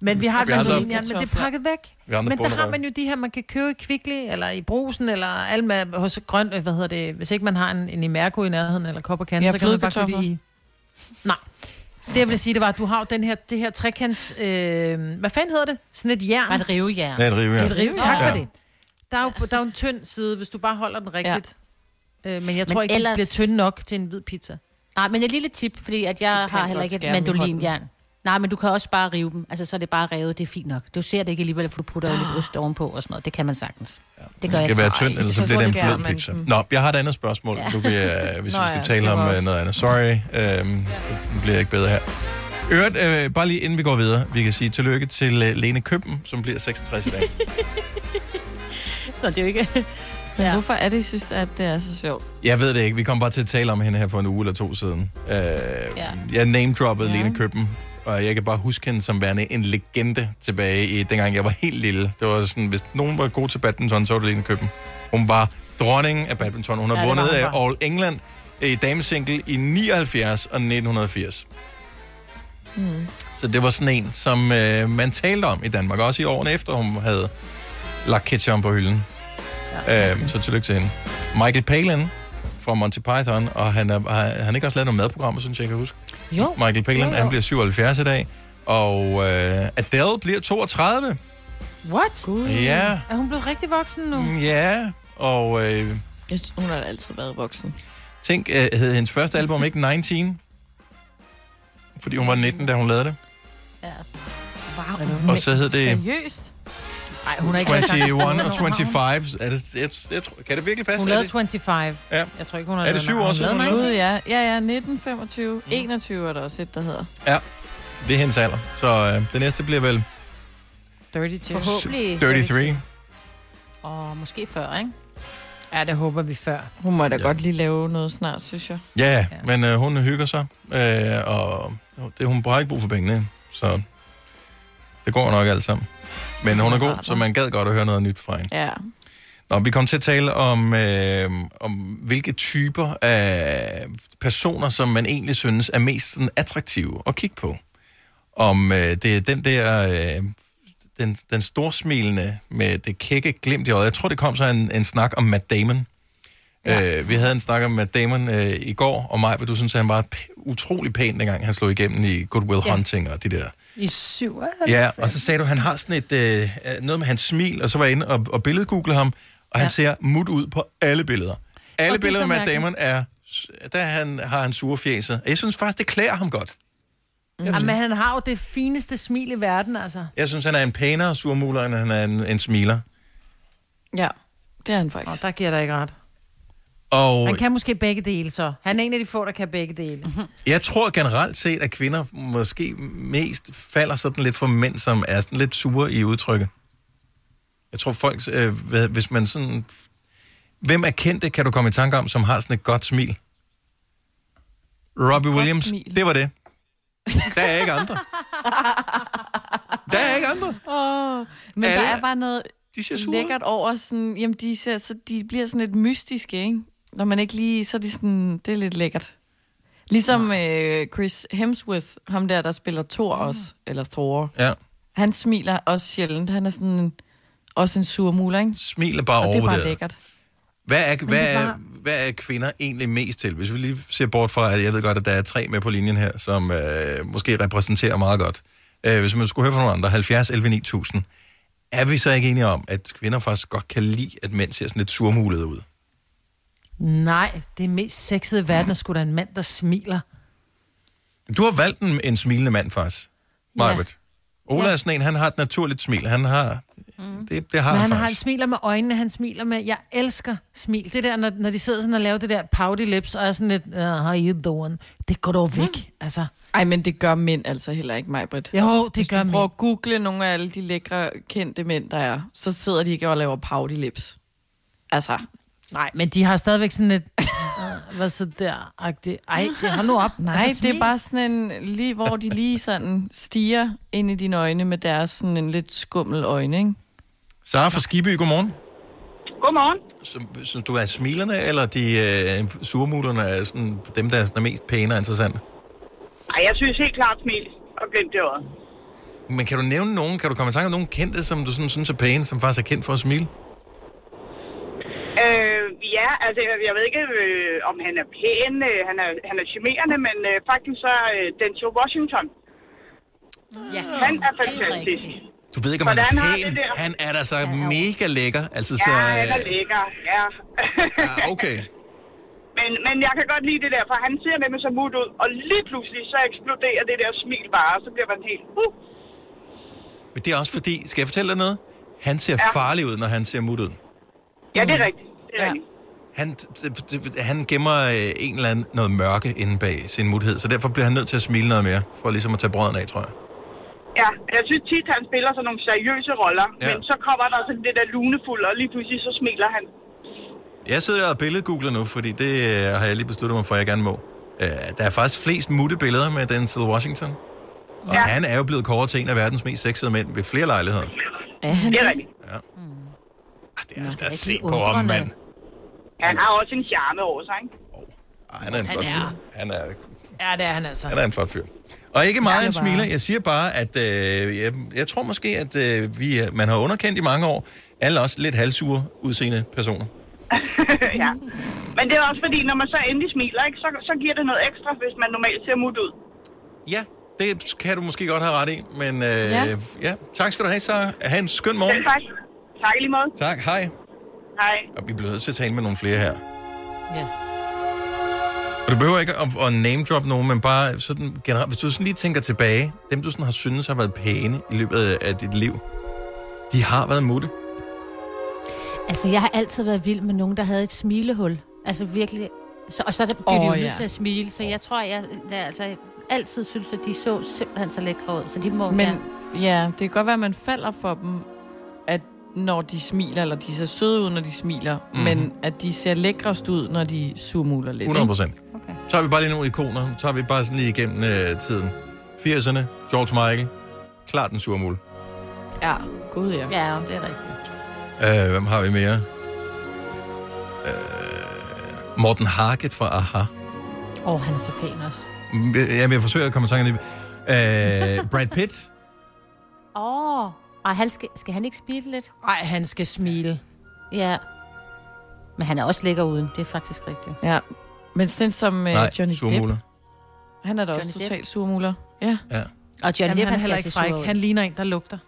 Men vi har et Vi andre- mandolinjern, men det er pakket væk. Men der har man jo de her, man kan købe i Kvickly, eller i brusen, eller Alma, hos grøn, hvad hedder det, hvis ikke man har en, en Imerco i nærheden, eller Kop og Kant, Ja, så kan man bare købe det i... Nej. Det jeg vil sige, det var, at du har den her, det her trekants... Øh, hvad fanden hedder det? Sådan et jern. Et rivejern. Ja, et rivejern. Et rive, tak Ja. for det. Der er, jo, der er jo en tynd side, hvis du bare holder den rigtigt. Ja. Øh, men jeg tror Men ikke, ellers- det bliver tynd nok til en hvid pizza. Nej, men et lille tip, fordi at jeg har heller ikke et mandolinjern. Nej, men du kan også bare rive dem. Altså, så er det bare revet, det er fint nok. Du ser det ikke alligevel, for du putter jo lidt ost ovenpå og sådan noget. Det kan man sagtens. Ja, det gør skal jeg være tynd, ellers så bliver det en blød pizza. Nå, jeg har et andet spørgsmål, Ja. nu vil jeg, hvis Nå vi ja, skal tale det om var øh, også- noget andet. Sorry, øhm, det bliver ikke bedre her. Øvrigt, øh, bare lige inden vi går videre, vi kan sige tillykke til øh, Lene Køben, som bliver 66 i dag. Nå, det er jo ikke... Men ja. hvorfor er det, I synes, at det er så sjovt? Jeg ved det ikke, vi kom bare til at tale om hende her for en uge eller to siden. Øh, ja. Jeg name-droppede ja. Lene Køben, og jeg kan bare huske hende som værende en legende tilbage i dengang jeg var helt lille. Det var sådan, hvis nogen var god til badminton, så var det Lene Køben. Hun var dronningen af badminton. Hun har Ja, vundet hun af. All England i damesingle i 79 og 1980. Mm. Så det var sådan en, som øh, man talte om i Danmark, også i årene efter, hun havde lagt ketchup på hylden. Ja. Øh, så tillykke til hende. Michael Palin fra Monty Python, og han er, har han ikke også lavet nogle madprogrammer, synes jeg, jeg kan huske? Jo. Michael Palin, Jo, jo. han bliver 77 i dag, og øh, Adele bliver 32. What? Ja. Er hun blevet rigtig voksen nu? Mm, Ja, og øh, Jeg synes, hun har altid været voksen. tænk, øh, hed hendes første album ikke 19? Fordi hun var 19, da hun lavede det. Wow. Og så hed det Seriøst? Nej, hun er ikke engang- 21 og Hvornår har hun? 25. Er det, jeg, jeg, tror- kan det virkelig passe? Hun Er lavede det- 25. Ja. Jeg tror ikke, hun har Er det lavet syv år siden, hun lavede ja. Ja, ja, 19, 25, 21 er der også et, der hedder. Ja, det er hendes alder. Så øh, det næste bliver vel 32. Forhåbentlig. 33. Og måske før, ikke? Ja, det håber vi før. Hun må da ja. godt lige lave noget snart, synes jeg. Ja, ja. men øh, hun hygger sig, øh, og det, hun har ikke brug for pengene, så det går nok alt sammen. Men hun er god, så man gad godt at høre noget nyt fra hende. Ja. Nå, vi kom til at tale om, øh, om hvilke typer af personer, som man egentlig synes er mest sådan, attraktive at kigge på. Om øh, det er den der, øh, den, den storsmilende med det kække glimt i øjet. Jeg tror, det kom så en, en snak om Matt Damon. Ja. Øh, vi havde en snak om Matt Damon øh, i går, og mig, du synes, han var p- utrolig pæn, dengang han slog igennem i Good Will Ja. Hunting og de der I 7 Ja, og så sagde du, han har sådan et, øh, noget med hans smil, og så var jeg inde og, og billedgoogle ham, og han Ja. ser mut ud på alle billeder. Alle er billeder med Matt. Damon er, der han, har han sure fjeset. Og Jeg synes faktisk, det klæder ham godt. Ja, men han har jo det fineste smil i verden, altså. Jeg synes, han er en pænere surmuler, end han er en, en smiler. Ja, det er han faktisk. Og der giver der ikke ret. Og Han kan måske begge dele, så. Han er en af de få, der kan begge dele. jeg tror generelt set, at kvinder måske mest falder sådan lidt for mænd, som er sådan lidt sure i udtrykket. Jeg tror folk, øh, hvis man sådan... Hvem er kendte, kan du komme i tanke om, som har sådan et godt smil? Robbie Williams, smil. det var det. Der er ikke andre. Der er ikke andre. Oh, men Alle- der er bare noget de ser sure. lækkert over sådan, jamen de, ser, så de bliver sådan lidt mystiske, ikke? Når man ikke lige, så er de sådan, det er lidt lækkert. Ligesom øh, Chris Hemsworth, ham der, der spiller Thor også, eller Thor. Ja. Han smiler også sjældent. Han er sådan også en sur muler, ikke? Smil er bare Og det er bare lækkert. Hvad er, det hvad, er er, bare- hvad er kvinder egentlig mest til? Hvis vi lige ser bort fra, at jeg ved godt, at der er tre med på linjen her, som øh, måske repræsenterer meget godt. Øh, hvis man skulle høre fra nogle andre, 70 11 9000. er vi så ikke enige om, at kvinder faktisk godt kan lide, at mænd ser sådan lidt surmulede ud? Nej, det mest sexede i verden er sgu da en mand, der smiler. Du har valgt en, en smilende mand, faktisk. Marvitt. Ola er sådan en, han har et naturligt smil. Han har... Mm. Det, det har Men han, han, har, han faktisk. smiler med øjnene, han smiler med... Jeg elsker smil. Det der, når, når de sidder sådan og laver det der pouty lips, og er sådan lidt, uh, how you doing? Det går dog væk, mm. altså. Ej, men det gør mænd altså heller ikke, mig, Britt. Jo, det Hvis gør du prøver at google nogle af alle de lækre, kendte mænd, der er, så sidder de ikke og laver pouty lips. Altså. Nej, men de har stadigvæk sådan lidt... Uh, hvad så der-agtigt. Ej, det hold nu op. Nej, Altså, det er bare sådan en, lige, hvor de lige sådan stiger ind i dine øjne med deres sådan en lidt skummel øjne, ikke? Sara fra Skiby, godmorgen. Godmorgen. Så, så du er smilerne, eller de øh, surmulerne er sådan, dem, der er sådan mest pæne og interessante? Ej, jeg synes helt klart smil og glimt det øjet. Men kan du nævne nogen, kan du komme i tanke om nogen kendte, som du sådan, synes er pæne, som faktisk er kendt for at smile? Øh, ja, altså jeg, jeg ved ikke, øh, om han er pæn, øh, han, er, han er charmerende, men øh, faktisk så øh, Denzel Washington. Ja, han er fantastisk. Du ved ikke, om han er Hvordan pæn. Han er da så mega lækker. Altså, så, Ja, han er lækker, ja. ja, okay. men, men jeg kan godt lide det der, for han ser nemlig så mut ud, og lige pludselig så eksploderer det der smil bare, og så bliver man helt... Uh. Men det er også fordi, skal jeg fortælle dig noget? Han ser Ja. farlig ud, når han ser mut ud. Ja, det er rigtigt. Det er ja. Han, han gemmer øh, en eller anden noget mørke inde bag sin muthed, så derfor bliver han nødt til at smile noget mere, for ligesom at tage brøden af, tror jeg. Ja, jeg synes tit, han spiller sådan nogle seriøse roller, Ja. ja. men så kommer der sådan det der lunefuld, og lige pludselig så smiler han. Jeg sidder og billedgoogler nu, fordi det øh, har jeg lige besluttet mig for, at jeg gerne må. Øh, der er faktisk flest mutte billeder med Denzel Washington. Og ja. han er jo blevet kåret til en af verdens mest sexede mænd ved flere lejligheder. Ja, det er rigtigt. Ja. Ah, det er da se på ham, mand. Han har også en charme over sig, ikke? Ej, han er en Han flot er- fyr. Han er, Ja, det er han altså. han er en flot fyr. Og ikke meget, bare- smiler. Jeg siger bare, at øh, jeg, jeg tror måske, at øh, vi, man har underkendt i mange år alle også lidt halvsure udseende personer. ja. Men det er også fordi, når man så endelig smiler, ikke, så, så giver det noget ekstra, hvis man normalt ser mut ud. Ja, det kan du måske godt have ret i, men øh, ja. Ja. Tak skal du have, så Ha' en skøn morgen. Selv tak. Tak i lige måde. Tak, hej. Hej. Og vi bliver nødt til at tale med nogle flere her. Ja. Og du behøver ikke at, at name drop nogen, men bare sådan generelt, hvis du sådan lige tænker tilbage, dem du sådan har syntes har været pæne i løbet af dit liv, de har været mutte. Altså, jeg har altid været vild med nogen, der havde et smilehul. Altså virkelig. Så, og så blev Åh, de jo ja. nødt til at smile. Så jeg tror, jeg, jeg altså, altid synes, at de så simpelthen så lækre ud. Så de må Men ja. ja, det kan godt være, at man falder for dem, når de smiler, eller de ser søde ud, når de smiler, Mhm. mm. men at de ser lækrest ud, når de surmuler lidt. 100 procent. Okay. Så har vi bare lige nogle ikoner. Så har vi bare sådan lige igennem øh, tiden. 80'erne, George Michael. Klart den surmul. ikke? Ja, gud ja. Ja, det er rigtigt. Øh, hvem har vi mere? Øh, Morten Harket fra Aha. Åh, oh, han er så pæn også. Mm, Jeg, jeg forsøger at komme i tanke om det. Øh, Brad Pitt. Og han skal, skal han ikke smile lidt? Nej, han skal smile. Ja. Men han er også lækker uden, det er faktisk rigtigt. Ja, men sådan som øh, Nej, Johnny surmuler. Depp, han er da også Johnny Depp. totalt surmuler. Ja. Ja. Og Johnny Jamen, Depp, han er skal heller se ikke fræk. Han ligner en, der lugter.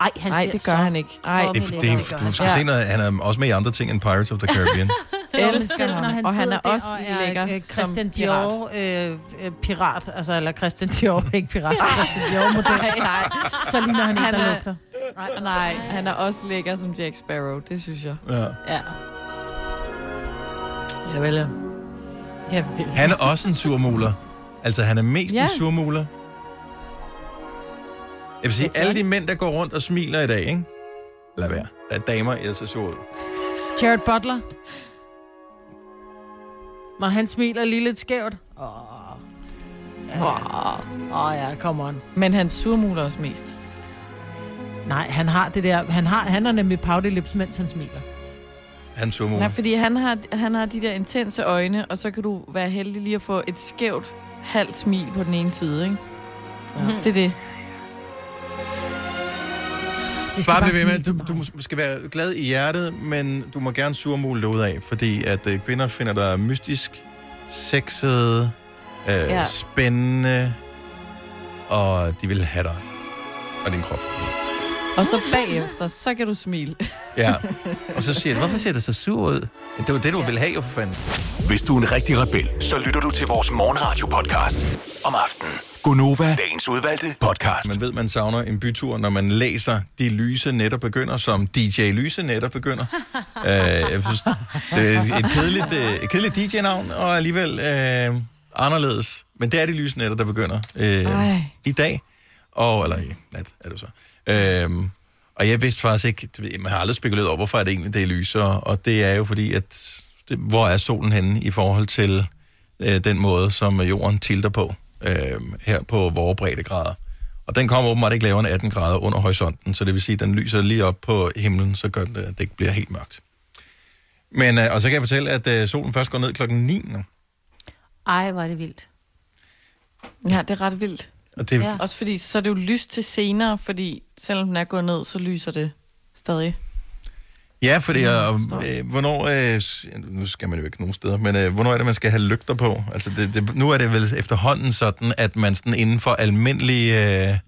Ej, han Nej, ser det gør så han ikke. Ej, Det, det, det, du skal se noget, han er også med i andre ting end Pirates of the Caribbean. Elsker ham. når han Og han er der også og er, lækker øh, som Christian pirat. Dior øh, øh, pirat, altså eller Christian Dior, ikke pirat, Christian Dior model. Nej, nej. Så ligner han Han der er- lugter. Nej, nej, han er også lækker som Jack Sparrow, det synes jeg. ja. Ja. Ja, vel, ja. Ja, vel. Han er også en surmuler. Altså, han er mest Ja. en surmuler. Jeg vil sige, alle de mænd, der går rundt og smiler i dag, ikke? Lad være. Der er damer, jeg ser sjov ud. Jared Butler. Når han smiler lige lidt skævt. Åh, Åh, oh, ja, come on. Men han surmuler også mest. Nej, han har det der, han har, han har nemlig pouty lips, mens han smiler. Han er surmuler. Nej, fordi han har, han har de der intense øjne, og så kan du være heldig lige at få et skævt halvt smil på den ene side, ikke? Ja. Det er det. De Bare bliv ved med, du, du skal være glad i hjertet, men du må gerne surmule det ud af, fordi at øh, kvinder finder dig mystisk, sexet, øh, ja. spændende, og de vil have dig og din krop. Og så bagefter, så kan du smile. Ja. Og så siger du, hvorfor ser du så sur ud? Det var det, du ja. ville have, jo for fanden. Hvis du er en rigtig rebel, så lytter du til vores morgenradio-podcast om aftenen. Gunova, dagens udvalgte podcast. Man ved, man savner en bytur, når man læser De Lyse Netter Begynder, som DJ Lyse Netter Begynder. uh, jeg synes, det er et kedeligt, uh, et kedeligt DJ-navn, og alligevel uh, anderledes. Men det er De Lyse Netter, der begynder uh, i dag. Og, eller i nat, er det så. Øhm, og jeg vidste faktisk ikke, man har aldrig spekuleret over, hvorfor er det egentlig, det er lyser. Og det er jo fordi, at det, hvor er solen henne i forhold til øh, den måde, som jorden tilter på øh, her på vores breddegrader. Og den kommer åbenbart ikke lavere end 18 grader under horisonten, så det vil sige, at den lyser lige op på himlen, så gør det, at det ikke bliver helt mørkt. Men, øh, og så kan jeg fortælle, at øh, solen først går ned klokken 9 nu. Ej, hvor er det vildt. Ja, det er ret vildt. Og det, Ja. Også fordi, så er det jo lyst til senere, fordi selvom den er gået ned, så lyser det stadig. Ja, fordi og, øh, hvornår, øh, nu skal man jo ikke nogen steder, men øh, hvornår er det, man skal have lygter på? Altså, det, det, nu er det vel efterhånden sådan, at man sådan inden for almindelig øh,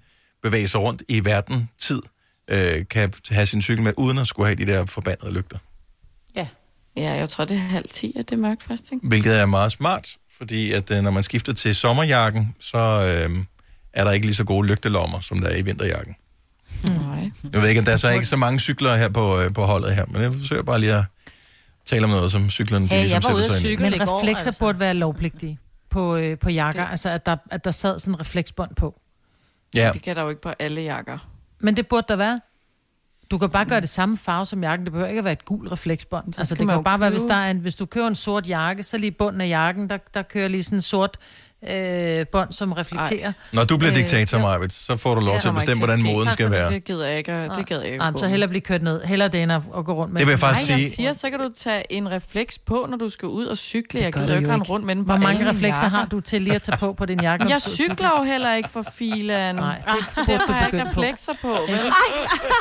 bevægelser rundt i verden tid, øh, kan have sin cykel med, uden at skulle have de der forbandede lygter. Ja. Ja, jeg tror, det er halv ti, at det er mørkt først, ikke? Hvilket er meget smart, fordi at øh, når man skifter til sommerjakken, så øh, er der ikke lige så gode lygtelommer, som der er i vinterjakken. Nej. Jeg ved ikke, at der er så ikke så mange cykler her på, øh, på holdet her, men jeg forsøger bare lige at tale om noget, som cyklerne de Hey, ligesom jeg var ude sætter at sig ind i. cykle Men reflekser altså. burde være lovpligtige på, øh, på jakker. Det. Altså, at der, at der sad sådan en refleksbånd på. Ja. Det kan der jo ikke på alle jakker. Men det burde der være. Du kan bare gøre det samme farve som jakken. Det behøver ikke at være et gul refleksbånd. Så Altså, det kan jo bare være, hvis, købe- der er en, hvis du køber en sort jakke, så lige i bunden af jakken, der, der kører lige sådan en sort øh, bånd, som reflekterer. Når du bliver Øh, diktator. Marvitt, så får du lov Ja, til at bestemme, hvordan moden skal være. Det gider jeg ikke, det gider jeg ikke gå så med. hellere blive kørt ned. Hellere det, end at, at gå rundt med Det vil jeg faktisk Nej, sige- jeg siger, så kan du tage en refleks på, når du skal ud og cykle. Jeg gør gider ikke rende ikke. rundt med den på Hvor mange reflekser jakker. har du til lige at tage på på din jakke? Jeg cykler jo heller ikke for filan. Nej, det det, burde det du har jeg ikke reflekser på. vel?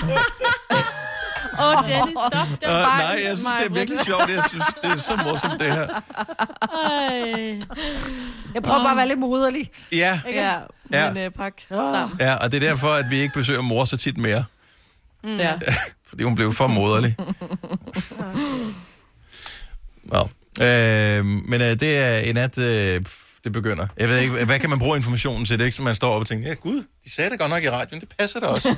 Åh, oh, Dennis, stop det. Uh, nej, jeg synes, det er virkelig sjovt. Jeg synes, det er så morsomt, det her. Ej. Jeg prøver bare at være lidt moderlig. Ja, Ja, Ja. men øh, pak sammen. ja, og det er derfor, at vi ikke besøger mor så tit mere. Mm. Ja. Fordi hun blev for moderlig. Nå. Øh, men øh, det er en nat, øh, det begynder. Jeg ved ikke, hvad kan man bruge informationen til? Det er ikke, som man står op og tænker, ja gud, de sagde det godt nok i radioen, det passer da også. Så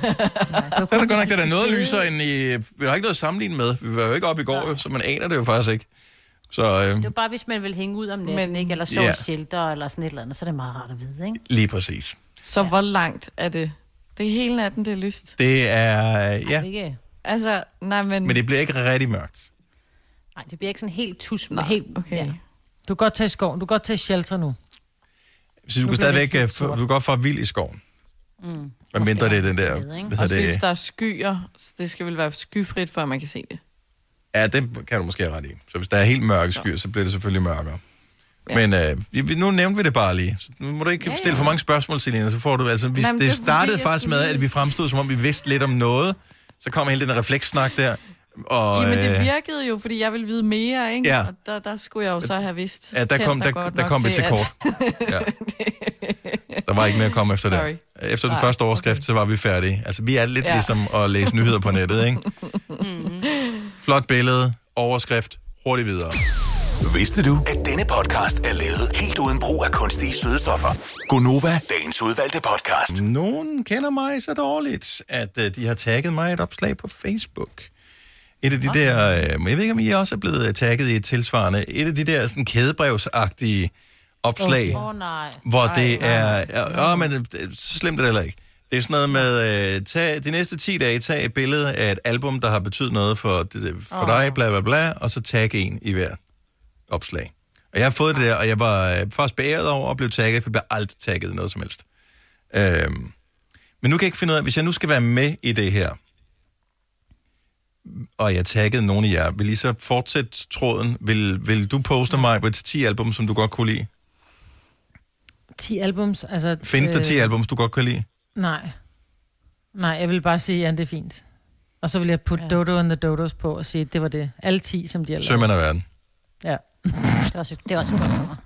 er det godt nok, det er da noget lysere end i... Vi har ikke noget at sammenligne med. Vi var jo ikke oppe i går, jo, så man aner det jo faktisk ikke. Så øh, Det er jo bare, hvis man vil hænge ud om natten, Men- ikke? eller sove Ja. shelter, eller sådan et eller andet, så er det meget rart at vide, ikke? lige præcis. Så hvor langt er det? Det er hele natten, det er lyst. Det er... Ja, Ikke? Altså, nej, men... men det bliver ikke rigtig mørkt. Nej, det bliver ikke sådan helt tus, helt... okay. Ja. Du kan godt tage i skoven. Du kan godt tage shelter nu. Så du Nu kan det stadigvæk... øh. Du kan godt få vild i skoven. Mm. Hvad mindre det er den der... Hvad Også hedder hvis det? der er skyer, så det skal vel være skyfrit, før man kan se det. Ja, det kan du måske have ret i. Så hvis der er helt mørke skyer, så bliver det selvfølgelig mørkere. Ja. Men øh, nu nævnte vi det bare lige. Så nu må du ikke ja, Ja, stille ja. for mange spørgsmål, Selina. Så får du, altså, vi, Jamen, det, det er fordi, startede jeg faktisk med, at vi fremstod, som om vi vidste lidt om noget. Så kom hele den der reflekssnak der. Og, Jamen, det øh, virkede jo, fordi jeg ville vide mere, ikke? Ja. Og der, der skulle jeg jo så have vidst. Ja, der kom, der, godt der nok kom vi til at- kort. Ja. Der var ikke mere at komme efter Sorry. det. Efter den Nej, første overskrift, så var vi færdige. Altså, vi er lidt ja. Ligesom at læse nyheder på nettet, ikke? Flot billede, overskrift, hurtigt videre. Vidste du, at denne podcast er lavet helt uden brug af kunstige sødestoffer? Gonova, dagens udvalgte podcast. Nogen kender mig så dårligt, at øh, de har tagget mig i et opslag på Facebook. Et af de der, øh, jeg ved ikke om I også er blevet øh, tagget i et tilsvarende, et af de der sådan kædebrevsagtige opslag, Åh, oh, nej. hvor Ej, det nej. er, ja, ja, men øh, så slemt er det heller ikke. Det er sådan noget med, øh, tag, de næste 10 dage, tag et billede af et album, der har betydet noget for, for Åh. dig, bla bla bla, og så tag en i hver opslag. Og jeg har fået det der, og jeg var øh, først beæret over at blive tagget, for jeg bliver aldrig tagget noget som helst. Øhm, men nu kan jeg ikke finde ud af, hvis jeg nu skal være med i det her, og jeg taggede nogen af jer, vil I så fortsætte tråden? Vil, vil du poste mig på et 10 album, som du godt kunne lide? 10 albums, altså... Findes der 10 øh, albums, du godt kan lide? Nej. Nej, jeg vil bare sige, at det er fint. Og så vil jeg putte ja. Dodo and the Dodos på og sige, at det var det. Alle 10, som de har lavet. Sømand af verden. Ja. Det er også, det er også et godt nummer.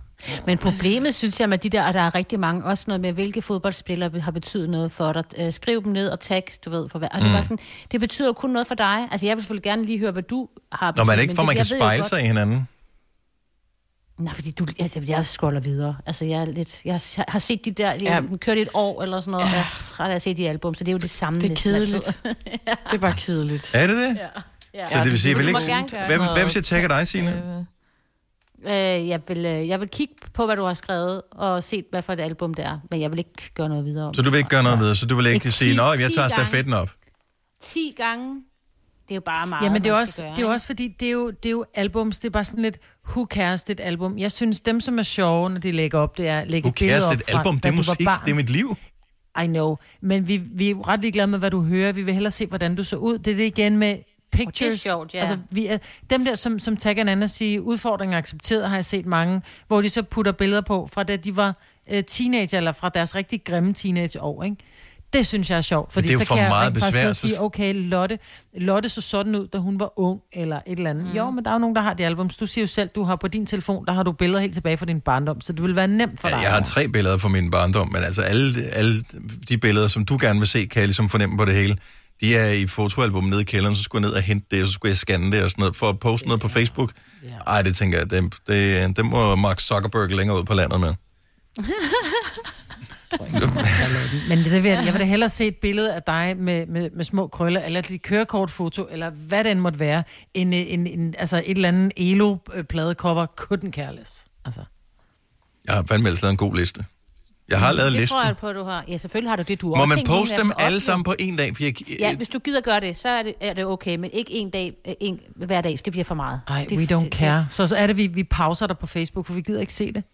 Men problemet, synes jeg, med de der, at der er rigtig mange, også noget med, hvilke fodboldspillere har betydet noget for dig. Øh, Skriv dem ned og tag, du ved, for hvad. Og det, Mm. var sådan, det betyder kun noget for dig. Altså, jeg vil selvfølgelig gerne lige høre, hvad du har Når betydet, man ikke, men for det- man kan jeg ved jo spejle sig i hinanden. Nej, fordi du, jeg, jeg scroller videre. Altså, jeg, er lidt, jeg har set de der, jeg Ja. ja. kørt i et år eller sådan noget, Ja. ja. og jeg er træt af at se de album, så det er jo det samme. Det er kedeligt. altid. Det er bare kedeligt. Er det det? Ja. Ja. Så det vil sige, jeg vil ikke... hvad hvis jeg tagger dig, Signe? Øh, jeg, vil, øh, jeg vil kigge på, hvad du har skrevet, og se, hvad for et album det er. Men jeg vil ikke gøre noget videre om Så du vil ikke gøre noget ved, så du vil ikke Ikke sige, ti- nå, jeg tager stafetten op. 10 gange. Det er jo bare meget, Jamen, det er, også, gøre, det er også fordi, det er jo, det er jo albums, det er bare sådan lidt, who cares, det et album. Jeg synes, dem, som er sjove, når de lægger op, det er at lægge Who cares, er et fra, album, det er musik, barn. det er mit liv. I know. Men vi, vi er ret ligeglade med, hvad du hører. Vi vil hellere se, hvordan du så ud. Det er det igen med pictures. sjovt, ja. Altså, vi er, dem der, som, som tagger en anden og siger, udfordringer accepteret, har jeg set mange, hvor de så putter billeder på, fra da de var øh, teenager, eller fra deres rigtig grimme teenageår, ikke? Det synes jeg er sjovt, fordi det er jo så for kan jeg meget og besvær, så- sige, okay, Lotte, Lotte så sådan ud, da hun var ung, eller et eller andet. Mm. Jo, men der er jo nogen, der har de albums. Du siger jo selv, du har på din telefon, der har du billeder helt tilbage fra din barndom, så det vil være nemt for dig. Ja, jeg har tre billeder fra min barndom, men altså alle, alle de billeder, som du gerne vil se, kan jeg ligesom fornemme på det hele. De er i fotoalbum nede i kælderen, så skulle jeg ned og hente det, og så skulle jeg scanne det og sådan noget, for at poste noget på Facebook. Ej, det tænker jeg, det, det, det må Mark Zuckerberg længere ud på landet med. Men det vil jeg, jeg vil da hellere se et billede af dig med, med, med små krøller, eller et kørekortfoto, eller hvad det end måtte være, end en, en, altså et eller andet Elo-pladecover, couldn't care less. Altså. Jeg har fandme ellers lavet en god liste. Jeg har lavet det listen. tror jeg på, du har. Ja, selvfølgelig har du det. Du Må også man poste dem alle jo. sammen på en dag? For jeg, Ja, hvis du gider gøre det, så er det, er det okay, men ikke en dag, øh, en, hver dag, det bliver for meget. Ej, det, we don't det- care. Så, så er det, vi, vi pauser dig på Facebook, for vi gider ikke se det.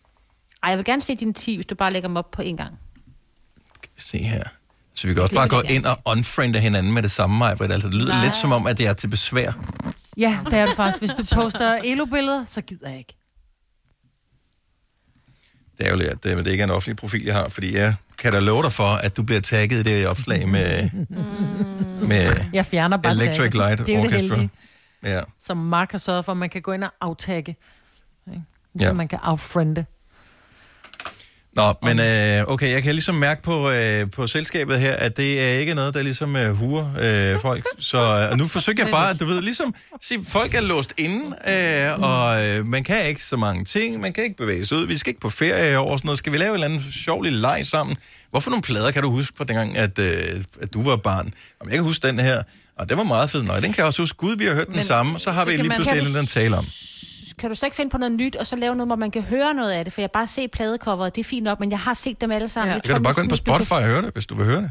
Ej, jeg vil gerne se dine 10, hvis du bare lægger dem op på en gang. se her. Så vi kan også Det bare gå ind og unfriende hinanden med det samme, Majbrit. Altså, det lyder Nej. lidt som om, at det er til besvær. Ja, det er det faktisk. Hvis du poster Elo-billeder, så gider jeg ikke. Det er jo lidt, at det, det ikke er en offentlig profil, jeg har, fordi jeg kan da love dig for, at du bliver tagget i det opslag med, med Jeg fjerner bare Electric tagget. Light Det er det Orchestra. heldige, Ja. som Mark har sørget for, at man kan gå ind og aftagge. Ikke? Så Ja. man kan affriende. Nå, men øh, okay, jeg kan ligesom mærke på, øh, på selskabet her, at det er ikke noget, der ligesom øh, huer øh, folk. Så øh, nu forsøger jeg bare, at du ved, ligesom, sige, folk er låst inde, øh, og øh, man kan ikke så mange ting, man kan ikke bevæge sig ud, vi skal ikke på ferie og sådan noget. Skal vi lave en eller anden sjov lille leg sammen? Hvorfor nogle plader kan du huske fra dengang, at, øh, at du var barn? Om jeg kan huske den her, og den var meget fed. Nå, den kan jeg også huske. Gud, vi har hørt den Men samme, så har så vi lige pludselig kan en du- eller anden tale om. Kan du så ikke finde på noget nyt, og så lave noget, hvor man kan høre noget af det? For jeg bare set pladecoveret, det er fint nok, men jeg har set dem alle sammen. Ja. Så kan du bare gå ind på Spotify og høre det, hvis du vil høre det.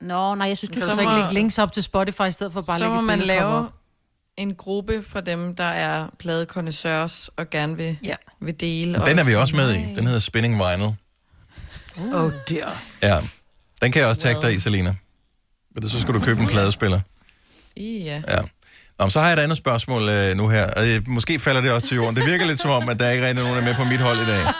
Nå, nej, jeg synes, du du så ikke lægge links op til Spotify, i stedet for bare at så lægge må et man lave en gruppe for dem, der er pladekondensørs og gerne vil, ja. vil dele. Den er vi også med i. Den hedder Spinning Vinyl. Oh dear. Ja, den kan jeg også tagge dig i, Selina. Men så skal du købe en pladespiller. Ja. Ja. Nå, så har jeg et andet spørgsmål øh, nu her. Og, øh, måske falder det også til jorden. Det virker lidt som om, at der ikke rigtig er nogen, der er med på mit hold i dag.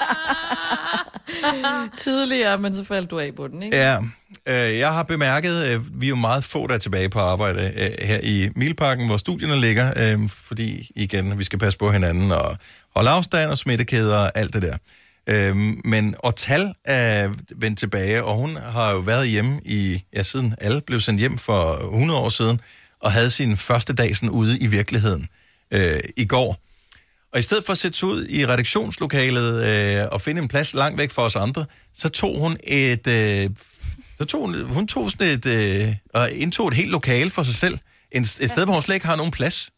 Tidligere, men så faldt du af på den, ikke? Ja, øh, jeg har bemærket, øh, vi er jo meget få, der er tilbage på arbejde øh, her i Milparken, hvor studierne ligger, øh, fordi igen, vi skal passe på hinanden og holde afstand og smittekæder og alt det der. Øh, men Ortal er vendt tilbage, og hun har jo været hjemme i, ja, siden alle blev sendt hjem for 100 år siden, og havde sin første dag sådan ude i virkeligheden øh, i går. Og i stedet for at sætte sig ud i redaktionslokalet øh, og finde en plads langt væk fra os andre, så tog hun et... Øh, så tog hun, hun tog sådan et... Øh, og indtog et helt lokale for sig selv. En, et sted, hvor hun slet ikke har nogen plads.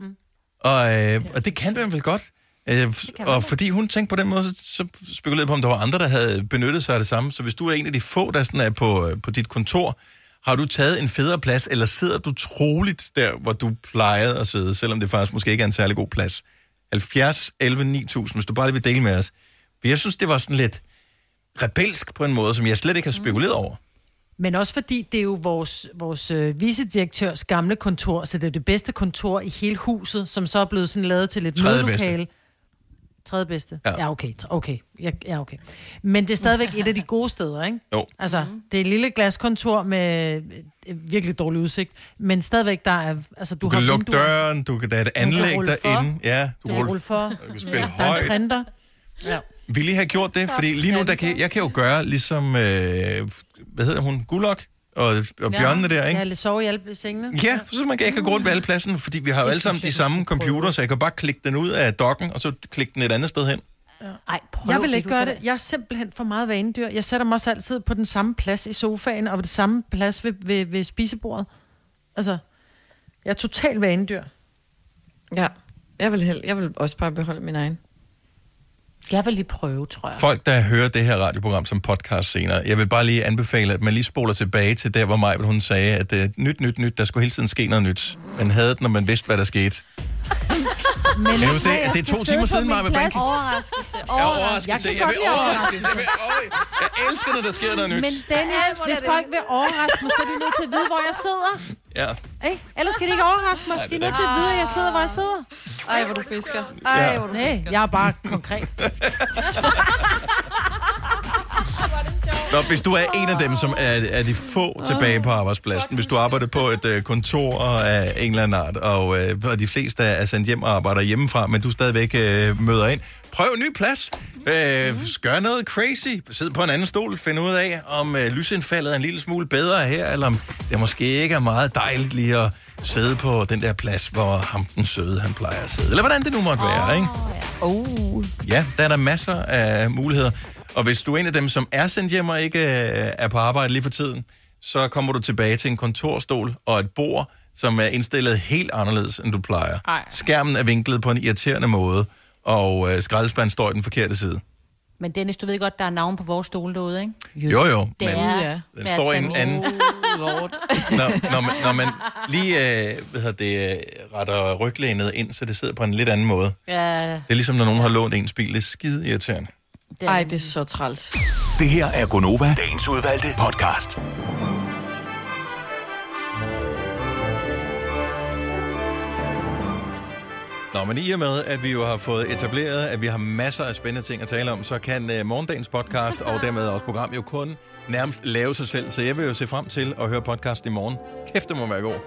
Mm. Og, øh, og det kan man vel godt. Øh, og fordi hun tænkte på den måde, så, så spekulerede på, om der var andre, der havde benyttet sig af det samme. Så hvis du er en af de få, der sådan er på, øh, på dit kontor, har du taget en federe plads, eller sidder du troligt der, hvor du plejede at sidde, selvom det faktisk måske ikke er en særlig god plads? 70, 11, 9000, hvis du bare lige vil dele med os. For jeg synes, det var sådan lidt rebelsk på en måde, som jeg slet ikke har spekuleret over. Men også fordi det er jo vores, vores øh, vicedirektørs gamle kontor, så det er det bedste kontor i hele huset, som så er blevet sådan lavet til et mødelokale. Tredje bedste? Ja, ja okay. okay. Ja, ja, okay. Men det er stadigvæk et af de gode steder, ikke? Jo. Altså, det er et lille glaskontor med øh, virkelig dårlig udsigt, men stadigvæk der er... Altså, du, Du kan har lukke vinduer, døren, du kan, der er et du anlæg rulle for, derinde. Ja, Du kan rulle for. Du kan spille Der er højt. printer. Ja. Ville I have gjort det? Fordi lige nu, der kan, jeg kan jo gøre ligesom, øh, hvad hedder hun, Gulok og, og Bjørnene der, ikke? Ja, lidt sove i alle sengene. Ja, så man kan ikke gå rundt ved alle pladsen, fordi vi har jo alle sammen de samme computer, så jeg kan bare klikke den ud af dokken, og så klikke den et andet sted hen. Ej, prøv Jeg vil ikke gøre det. Jeg er simpelthen for meget vanedyr. Jeg sætter mig også altid på den samme plads i sofaen, og på det samme plads ved, ved, ved spisebordet. Altså, jeg er totalt vanedyr. Ja, jeg vil, hel- jeg vil også bare beholde min egen. Jeg vil lige prøve, tror jeg. Folk, der hører det her radioprogram som podcast senere, jeg vil bare lige anbefale, at man lige spoler tilbage til der, hvor Maj, hun sagde, at uh, nyt, nyt, nyt, der skulle hele tiden ske noget nyt. Man havde det, når man vidste, hvad der skete. Men huske det? Det er to timer siden, Maja, banken- Overraskelse. Jeg er overraskelse. Jeg kan Jeg, godt overraskelse. Jeg, vil, over... jeg elsker, når der sker noget nyt. Men Dennis, hvis folk vil overraske mig, så er de nødt til at vide, hvor jeg sidder. Ja. Ikke? Ellers skal de ikke overraske mig. De er nødt til at vide, at jeg sidder, hvor jeg sidder. Ej, hvor du fisker. Ej, hvor du Nej, fisker. jeg er bare konkret. Nå, hvis du er en af dem, som er, er de få tilbage på arbejdspladsen, hvis du arbejder på et uh, kontor af en eller anden art, og, uh, og de fleste er sendt hjem og arbejder hjemmefra, men du stadigvæk uh, møder ind, prøv en ny plads. Uh, gør noget crazy. Sid på en anden stol. Find ud af, om uh, lysindfaldet er en lille smule bedre her, eller om det måske ikke er meget dejligt lige at sidde på den der plads, hvor ham den søde, han plejer at sidde. Eller hvordan det nu måtte være, ikke? Oh. Ja, der er der masser af muligheder. Og hvis du er en af dem, som er sendt hjem og ikke øh, er på arbejde lige for tiden, så kommer du tilbage til en kontorstol og et bord, som er indstillet helt anderledes, end du plejer. Ej. Skærmen er vinklet på en irriterende måde, og øh, skraldespanden står i den forkerte side. Men Dennis, du ved godt, der er navn på vores stole derude, ikke? Jo, jo, Det men er den står i en anden... Når, når, man, når man lige øh, hvad hedder det, øh, retter ryglænet ind, så det sidder på en lidt anden måde. Ja, Det er ligesom, når nogen har lånt ens bil. Det er skide irriterende. Ej, det er så træls. Det her er Gonova, dagens udvalgte podcast. Nå, men i og med, at vi jo har fået etableret, at vi har masser af spændende ting at tale om, så kan uh, morgendagens podcast og dermed også program jo kun nærmest lave sig selv. Så jeg vil jo se frem til at høre podcast i morgen. Kæft, det må være god,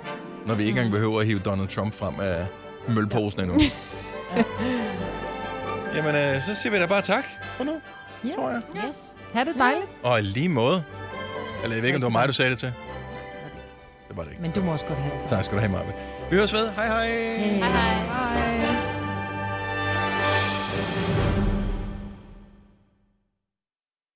når vi ikke engang behøver at hive Donald Trump frem af mølposen endnu. Jamen, uh, så siger vi da bare tak for nu, Ja. tror jeg. Yes. Ha' det dejligt. Og i lige måde. Eller jeg ved ikke, om det var mig, du sagde det til. Det var det ikke. Men du må også godt have det. Tak skal du have, Marve. Vi høres ved. Hej hej. Hej hej. hej.